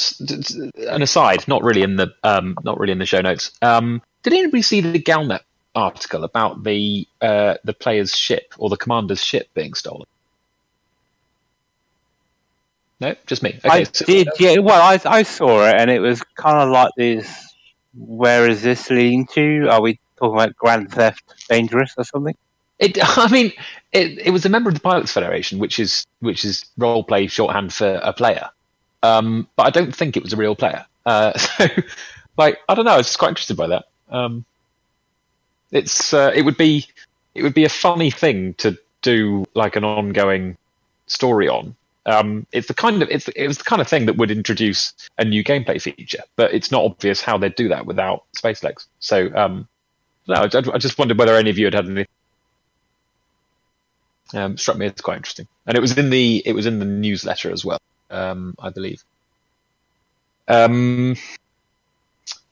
an aside, not really in the um, not really in the show notes. Um, did anybody see the GalNet article about the uh, the player's ship or the commander's ship being stolen? No, just me. Okay. I so- did, yeah. Well, I I saw it, and it was kind of like this. Where is this leading to? Are we talking about Grand Theft Dangerous or something? It, I mean, it, it was a member of the Pilots Federation, which is which is role play shorthand for a player. Um, but I don't think it was a real player. Uh, so, like, I don't know. I was just quite interested by that. Um, it's uh, it would be it would be a funny thing to do like an ongoing story on. Um, it's the kind of it's it was the kind of thing that would introduce a new gameplay feature, but it's not obvious how they'd do that without space legs. So um, no, I, I just wondered whether any of you had had any um, struck me as quite interesting, and it was in the it was in the newsletter as well, um, I believe. Um,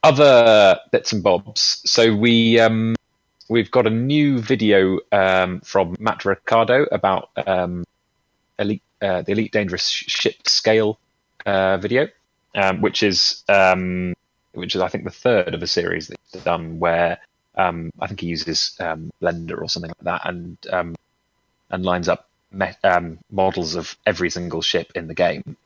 other bits and bobs. So we um, we've got a new video um, from Matt Ricardo about um, elite uh, the Elite Dangerous Ship Scale uh, video, um, which is um, which is I think the third of a series that he's done where um, I think he uses um, Blender or something like that and um, and lines up me- um, models of every single ship in the game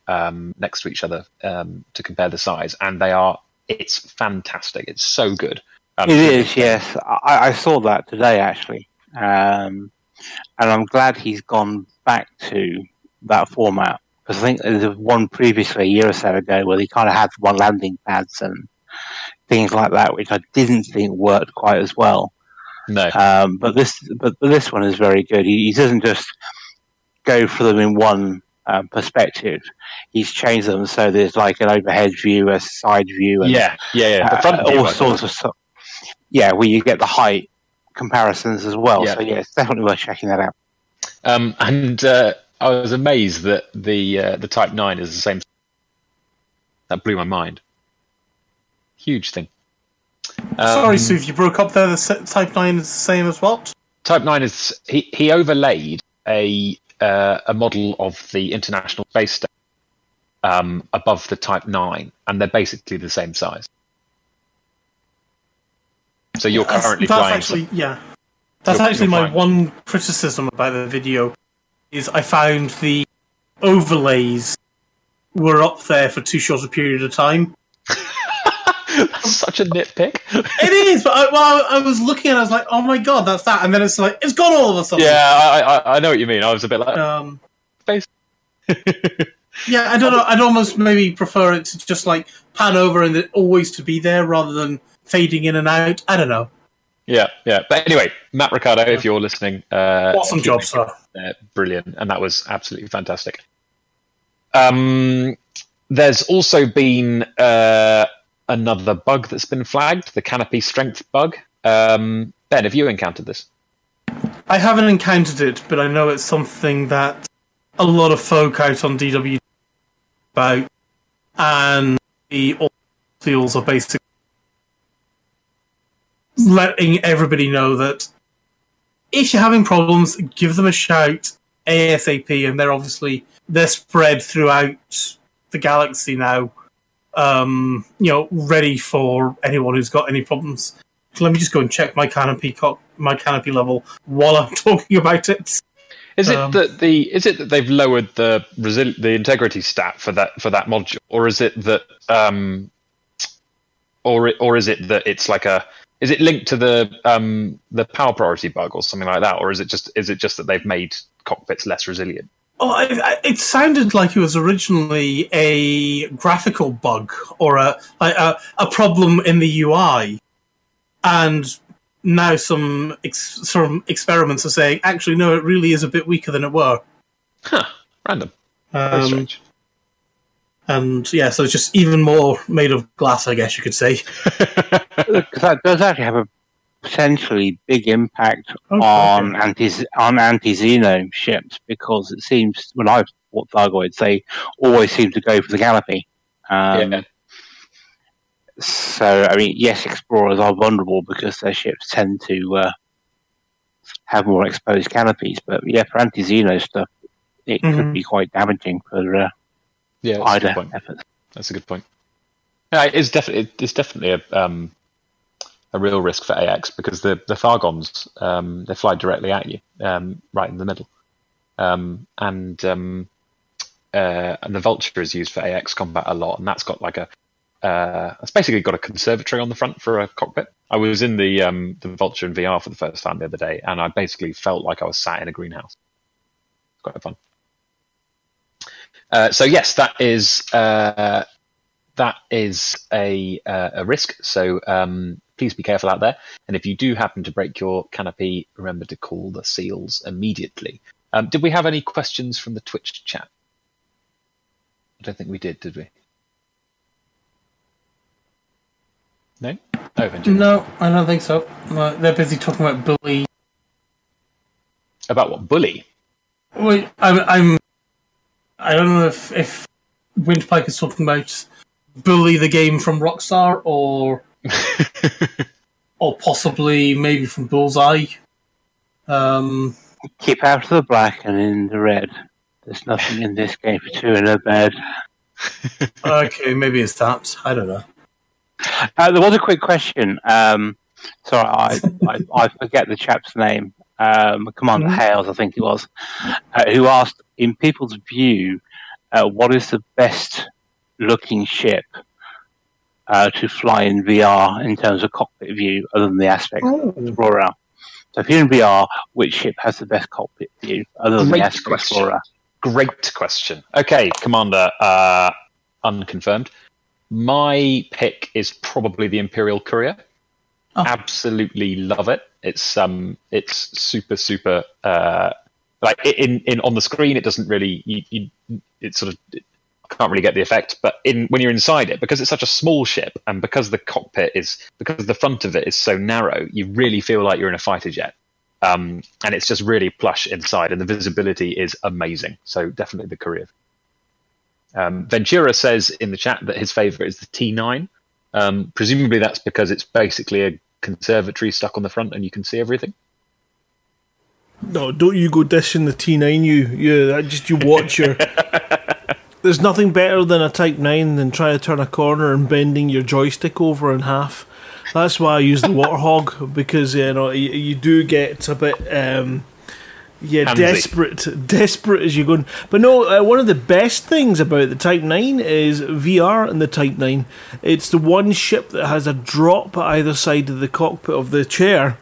next to each other to compare the size, and they are it's fantastic. It's so good. It is, yes. I, I saw that today actually, and I'm glad he's gone back to that format because I think there was one previously a year or so ago where they kind of had one landing pads and things like that, which I didn't think worked quite as well. No, Um, but this, but, but this one is very good. He, he doesn't just go for them in one um, perspective. He's changed them so there's like an overhead view, a side view, and yeah, yeah, yeah. The uh, front all I sorts of stuff. Yeah, where you get the height comparisons as well. Yeah. So yeah, it's definitely worth checking that out. Um, and uh, I was amazed that the uh, the Type Nine is the same. That blew my mind. Huge thing. Um, Sorry, Sue, you broke up there. The Type 9 is the same as what? Type Nine is he, he overlaid a uh, a model of the International Space Station um, above the Type Nine, and they're basically the same size. So you're That's, currently that's flying. actually, yeah. That's actually my fine. one criticism about the video is I found the overlays were up there for too short a period of time. That's such a nitpick. It is, but I, well, I was looking and I was like, "Oh my god, that's that!" And then it's like, it's gone all of a sudden. yeah, I, I I know what you mean. I was a bit like Um, space. yeah, I don't know. I'd almost maybe prefer it to just like pan over and it always to be there rather than fading in and out. I don't know. Yeah, yeah. But anyway, Matt Ricardo, if you're listening, uh, Awesome job, sir. uh, brilliant, and that was absolutely fantastic. Um, there's also been uh, another bug that's been flagged, the canopy strength bug. Um, ben, have you encountered this? I haven't encountered it, but I know it's something that a lot of folk out on DW about, and the all deals are basically letting everybody know that if you're having problems, give them a shout ASAP, and they're obviously they're spread throughout the galaxy now. Um, you know, ready for anyone who's got any problems. Let me just go and check my canopy co- my canopy level while I'm talking about it. Is it Um, that the is it that they've lowered the resil- the integrity stat for that for that module, or is it that um, or or is it that it's like a is it linked to the um the power priority bug or something like that, or is it just is it just that they've made cockpits less resilient? Oh, I, I, it sounded like it was originally a graphical bug or a, a a- a problem in the UI, and now some ex, some experiments are saying actually no, it really is a bit weaker than it were. Huh? Random. Very Um, strange. And yeah, so it's just even more made of glass, I guess you could say. Because that does actually have a potentially big impact Okay. on anti on anti Xeno ships because it seems when I've fought Thargoids, they always seem to go for the canopy. Um, Yeah. So I mean, yes, explorers are vulnerable because their ships tend to uh, have more exposed canopies. But yeah, for anti Xeno stuff, it could Mhm. be quite damaging for uh, Yeah, that's a good point. That's a good point. Yeah, it's definitely it's definitely a um, a real risk for AX because the the Thargons um, they fly directly at you, um, right in the middle, um, and um, uh, and the Vulture is used for AX combat a lot, and that's got like a uh, it's basically got a conservatory on the front for a cockpit. I was in the um, the Vulture in VR for the first time the other day, and I basically felt like I was sat in a greenhouse. It's quite fun. Uh, so yes, that is uh, that is a uh, a risk. So um, please be careful out there. And if you do happen to break your canopy, remember to call the seals immediately. Um, did we have any questions from the Twitch chat? I don't think we did, did we? No. Oh, No, I don't think so. They're busy talking about bully. About what bully? Wait, I'm, I'm. I don't know if if Windpike is talking about Bully the game from Rockstar or or possibly maybe from Bullseye. Um, Keep out of the black and in the red. There's nothing in this game for two in a bed. okay, maybe it's that. I don't know. Uh, there was a quick question. Um, sorry, I, I, I forget the chap's name. Um, Commander Mhm. Hales, I think it was, uh, who asked, in people's view, uh, what is the best looking ship uh, to fly in VR in terms of cockpit view, other than the aspect Oh. Explorer? So if you're in VR, which ship has the best cockpit view, other than Great the aspect question. Explorer? Great question. Okay, Commander, uh, unconfirmed. My pick is probably the Imperial Courier. Oh. Absolutely love it. It's um, it's super super. Uh, like in in on the screen, it doesn't really. You, you it sort of it can't really get the effect, but in when you're inside it, because it's such a small ship, and because the cockpit is because the front of it is so narrow, you really feel like you're in a fighter jet. Um, and it's just really plush inside, and the visibility is amazing. So definitely the Courier. Um, Ventura says in the chat that his favorite is the T9. Um, presumably that's because it's basically a conservatory stuck on the front, and you can see everything. No, don't you go dishing the T9. You, yeah, that just you watch your. There's nothing better than a Type Nine than trying to turn a corner and bending your joystick over in half. That's why I use the Warthog because you know you, you do get a bit. Um, yeah, Handsy. desperate, desperate as you're going. But no, uh, one of the best things about the Type 9 is VR and the Type 9. It's the one ship that has a drop at either side of the cockpit of the chair,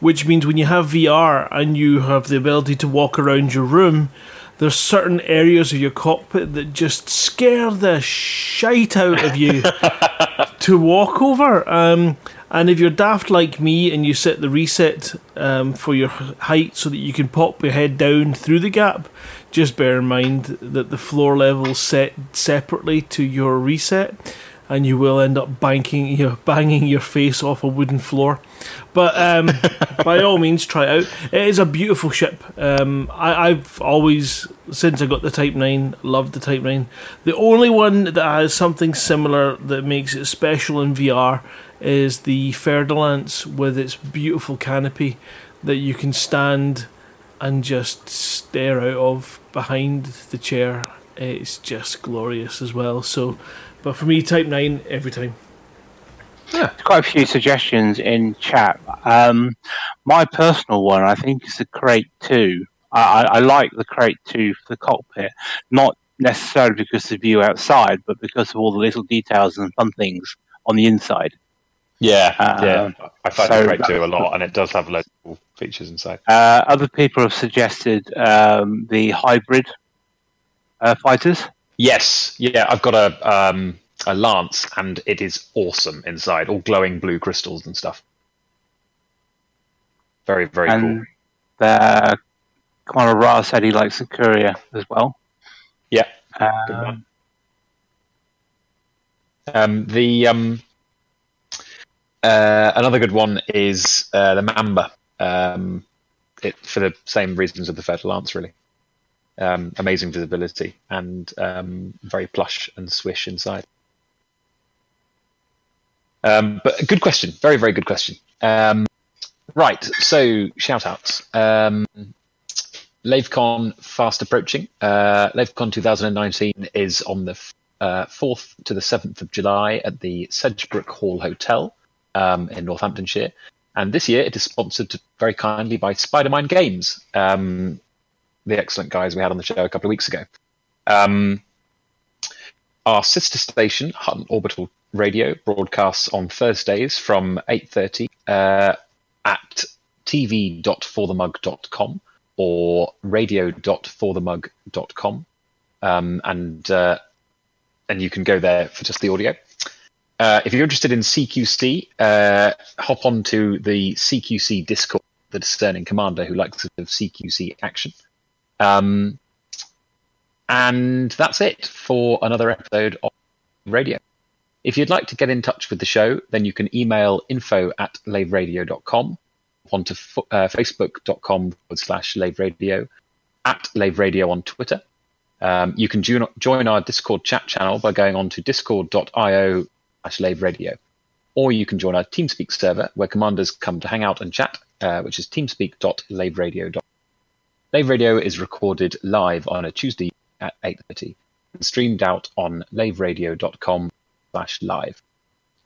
which means when you have VR and you have the ability to walk around your room, there's certain areas of your cockpit that just scare the shite out of you to walk over. Um, and if you're daft like me and you set the reset um, for your height so that you can pop your head down through the gap, just bear in mind that the floor level's set separately to your reset, and you will end up banking, you know, banging your face off a wooden floor. But um, by all means, try it out. It is a beautiful ship. Um, I, I've always, since I got the Type 9, loved the Type 9. The only one that has something similar that makes it special in VR is the Fer-de-Lance with its beautiful canopy that you can stand and just stare out of behind the chair. It's just glorious as well. So, but for me, Type 9 every time. Yeah. There's quite a few suggestions in chat. Um, my personal one, I think, is the Krait 2. I, I, I like the Krait 2 for the cockpit, not necessarily because of the view outside, but because of all the little details and fun things on the inside. Yeah, Uh, yeah. I find so it great too a lot, and it does have loads of cool features inside. Uh, other people have suggested um, the hybrid uh, fighters. Yes, yeah. I've got a um, a lance, and it is awesome inside, all glowing blue crystals and stuff. Very, very and cool. uh, Commander Ra said he likes the Courier as well. Yeah, Um. Um, the um, uh, another good one is uh, the Mamba. Um, it, for the same reasons of the Fer-de-Lance, really. Um, amazing visibility and um, very plush and swish inside. Um, but good question, very very good question. Um, right, so shout outs. Um, LaveCon fast approaching. Uh, LaveCon 2019 is on the uh, 4th to the 7th of July at the Sedgebrook Hall Hotel um, in Northamptonshire. And this year it is sponsored very kindly by Spidermind Games, um, the excellent guys we had on the show a couple of weeks ago. Um, our sister station, Hutton Orbital Radio, broadcasts on Thursdays from 8.30 uh, at tv.forthemug.com or radio.forthemug.com. Um, and uh, and you can go there for just the audio. Uh, if you're interested in CQC, uh, hop on to the CQC Discord, the discerning commander who likes of CQC action. Um, and that's it for another episode of radio. If you'd like to get in touch with the show, then you can email info at laveradio.com, onto uh, facebook.com forward slash laveradio, at laveradio on Twitter. Um, you can join, join our Discord chat channel by going on to discord.io slash laveradio. Or you can join our TeamSpeak server where commanders come to hang out and chat, uh, which is teamspeak.laveradio.com. Lave Radio is recorded live on a Tuesday at 8.30 and streamed out on laveradio.com slash live.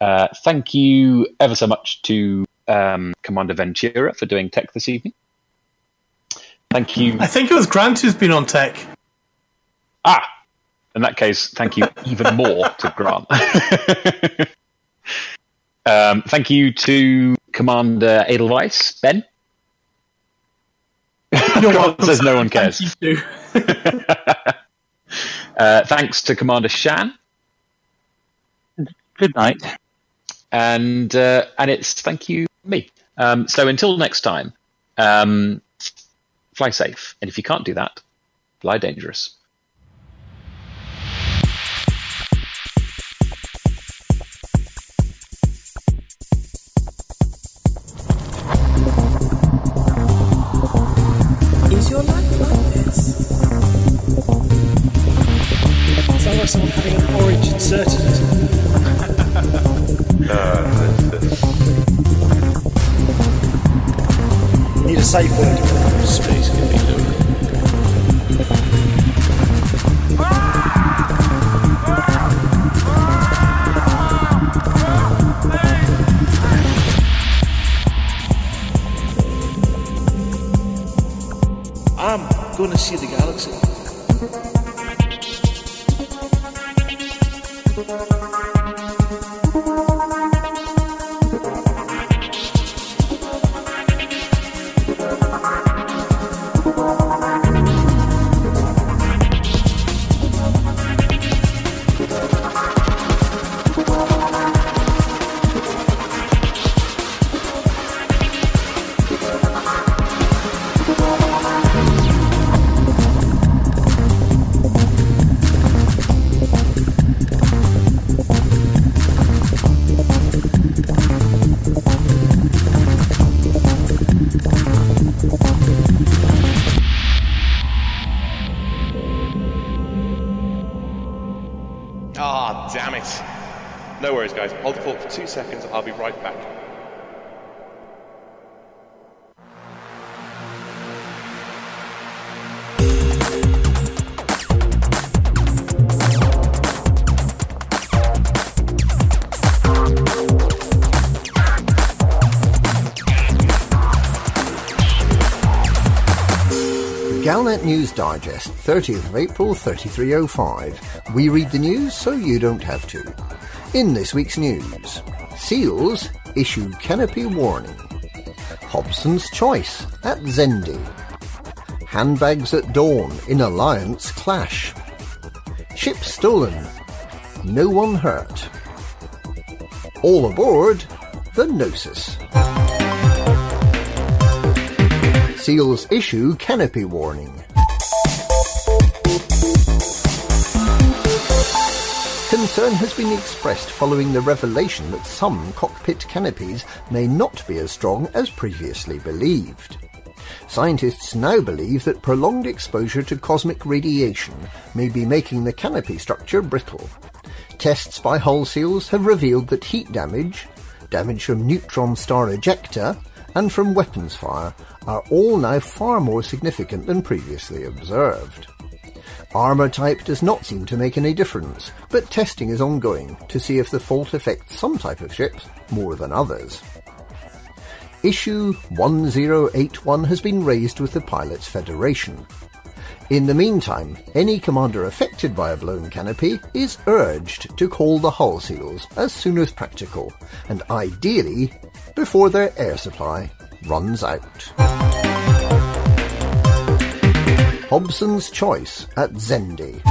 Uh, thank you ever so much to um, Commander Ventura for doing tech this evening. Thank you. I think it was Grant who's been on tech. Ah, in that case, thank you even more to Grant. um, thank you to Commander Edelweiss, Ben. Grant says no one cares. Thank you uh, thanks to Commander Shan. Good night. And uh, and it's thank you me. Um, so until next time, um, fly safe. And if you can't do that, fly dangerous. Having an orange inserted. Need a safe word. Space can be. I'm gonna see the galaxy. Thank you. Digest, 30th of April 3305. We read the news so you don't have to. In this week's news, SEALs issue canopy warning. Hobson's Choice at Zende. Handbags at dawn in Alliance clash. Ship stolen. No one hurt. All aboard the Gnosis. SEALs issue canopy warning. Concern has been expressed following the revelation that some cockpit canopies may not be as strong as previously believed. Scientists now believe that prolonged exposure to cosmic radiation may be making the canopy structure brittle. Tests by hull seals have revealed that heat damage, damage from neutron star ejecta, and from weapons fire are all now far more significant than previously observed. Armour type does not seem to make any difference, but testing is ongoing to see if the fault affects some type of ships more than others. Issue 1081 has been raised with the Pilots Federation. In the meantime, any commander affected by a blown canopy is urged to call the hull seals as soon as practical, and ideally before their air supply runs out. Hobson's Choice at Zende.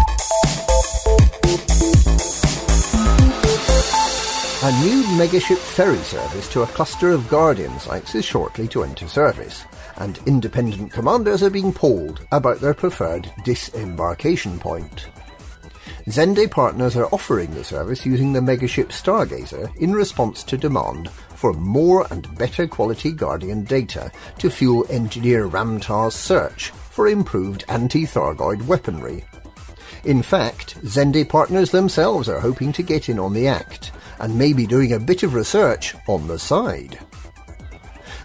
A new megaship ferry service to a cluster of Guardian sites is shortly to enter service, and independent commanders are being polled about their preferred disembarkation point. Zende partners are offering the service using the megaship Stargazer in response to demand for more and better quality Guardian data to fuel engineer Ram Tah's search for improved anti-Thargoid weaponry. In fact, Zende partners themselves are hoping to get in on the act, and may be doing a bit of research on the side.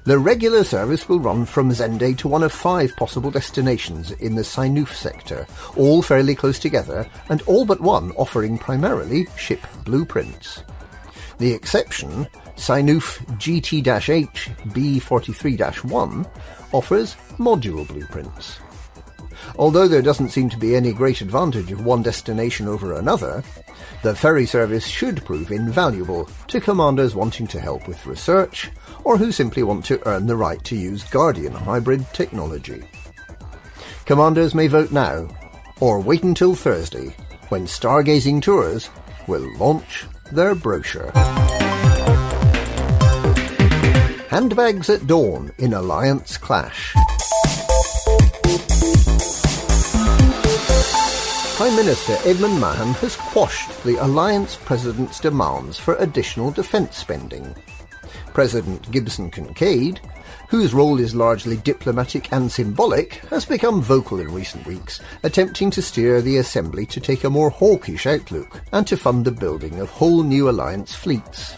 The regular service will run from Zende to one of five possible destinations in the Synuefe sector, all fairly close together, and all but one offering primarily ship blueprints. The exception, Synuefe GT-H B43-1, offers module blueprints. Although there doesn't seem to be any great advantage of one destination over another, the ferry service should prove invaluable to commanders wanting to help with research or who simply want to earn the right to use Guardian hybrid technology. Commanders may vote now, or wait until Thursday, when Stargazing Tours will launch their brochure. Handbags at Dawn in Alliance Clash. Prime Minister Edmund Mahon has quashed the Alliance President's demands for additional defence spending. President Gibson Kincaid, whose role is largely diplomatic and symbolic, has become vocal in recent weeks, attempting to steer the Assembly to take a more hawkish outlook and to fund the building of whole new Alliance fleets.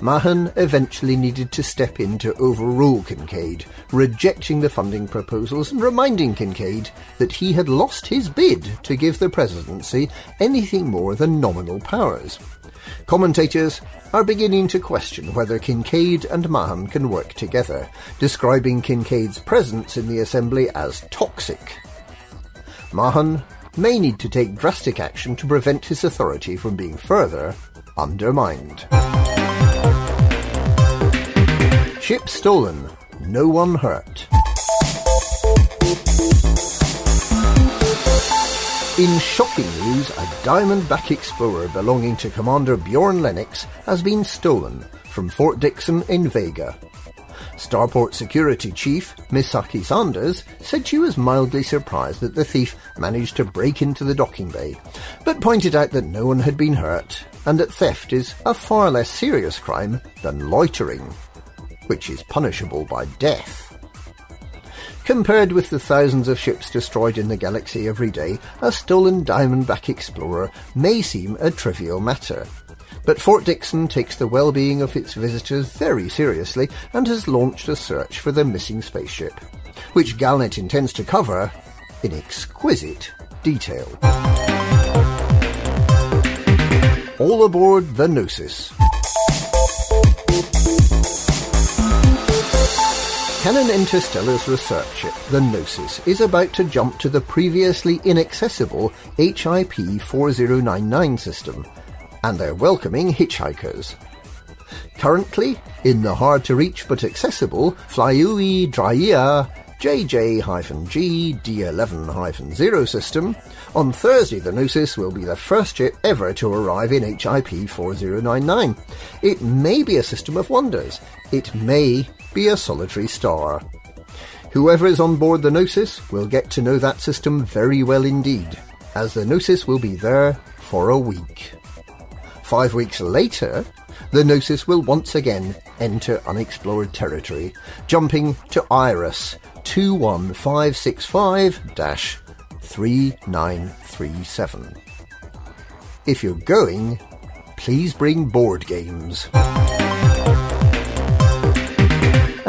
Mahon eventually needed to step in to overrule Kincaid, rejecting the funding proposals and reminding Kincaid that he had lost his bid to give the presidency anything more than nominal powers. Commentators are beginning to question whether Kincaid and Mahon can work together, describing Kincaid's presence in the Assembly as toxic. Mahon may need to take drastic action to prevent his authority from being further undermined. Ship stolen, no one hurt. In shocking news, a Diamondback Explorer belonging to Commander Bjorn Lennox has been stolen from Fort Dixon in Vega. Starport Security Chief Misaki Sanders said she was mildly surprised that the thief managed to break into the docking bay, but pointed out that no one had been hurt and that theft is a far less serious crime than loitering which is punishable by death. Compared with the thousands of ships destroyed in the galaxy every day, a stolen Diamondback Explorer may seem a trivial matter. But Fort Dixon takes the well-being of its visitors very seriously and has launched a search for the missing spaceship, which Galnet intends to cover in exquisite detail. All aboard the Gnosis. Canonn Interstellar's research ship, the Gnosis, is about to jump to the previously inaccessible HIP 4099 system, and they're welcoming hitchhikers. Currently, in the hard-to-reach but accessible Flyui Draia JJ-G D11-0 system, on Thursday the Gnosis will be the first ship ever to arrive in HIP 4099. It may be a system of wonders. It may be a solitary star. Whoever is on board the Gnosis will get to know that system very well indeed, as the Gnosis will be there for a week. Five weeks later, the Gnosis will once again enter unexplored territory, jumping to IRAS 21565-3937. If you're going, please bring board games.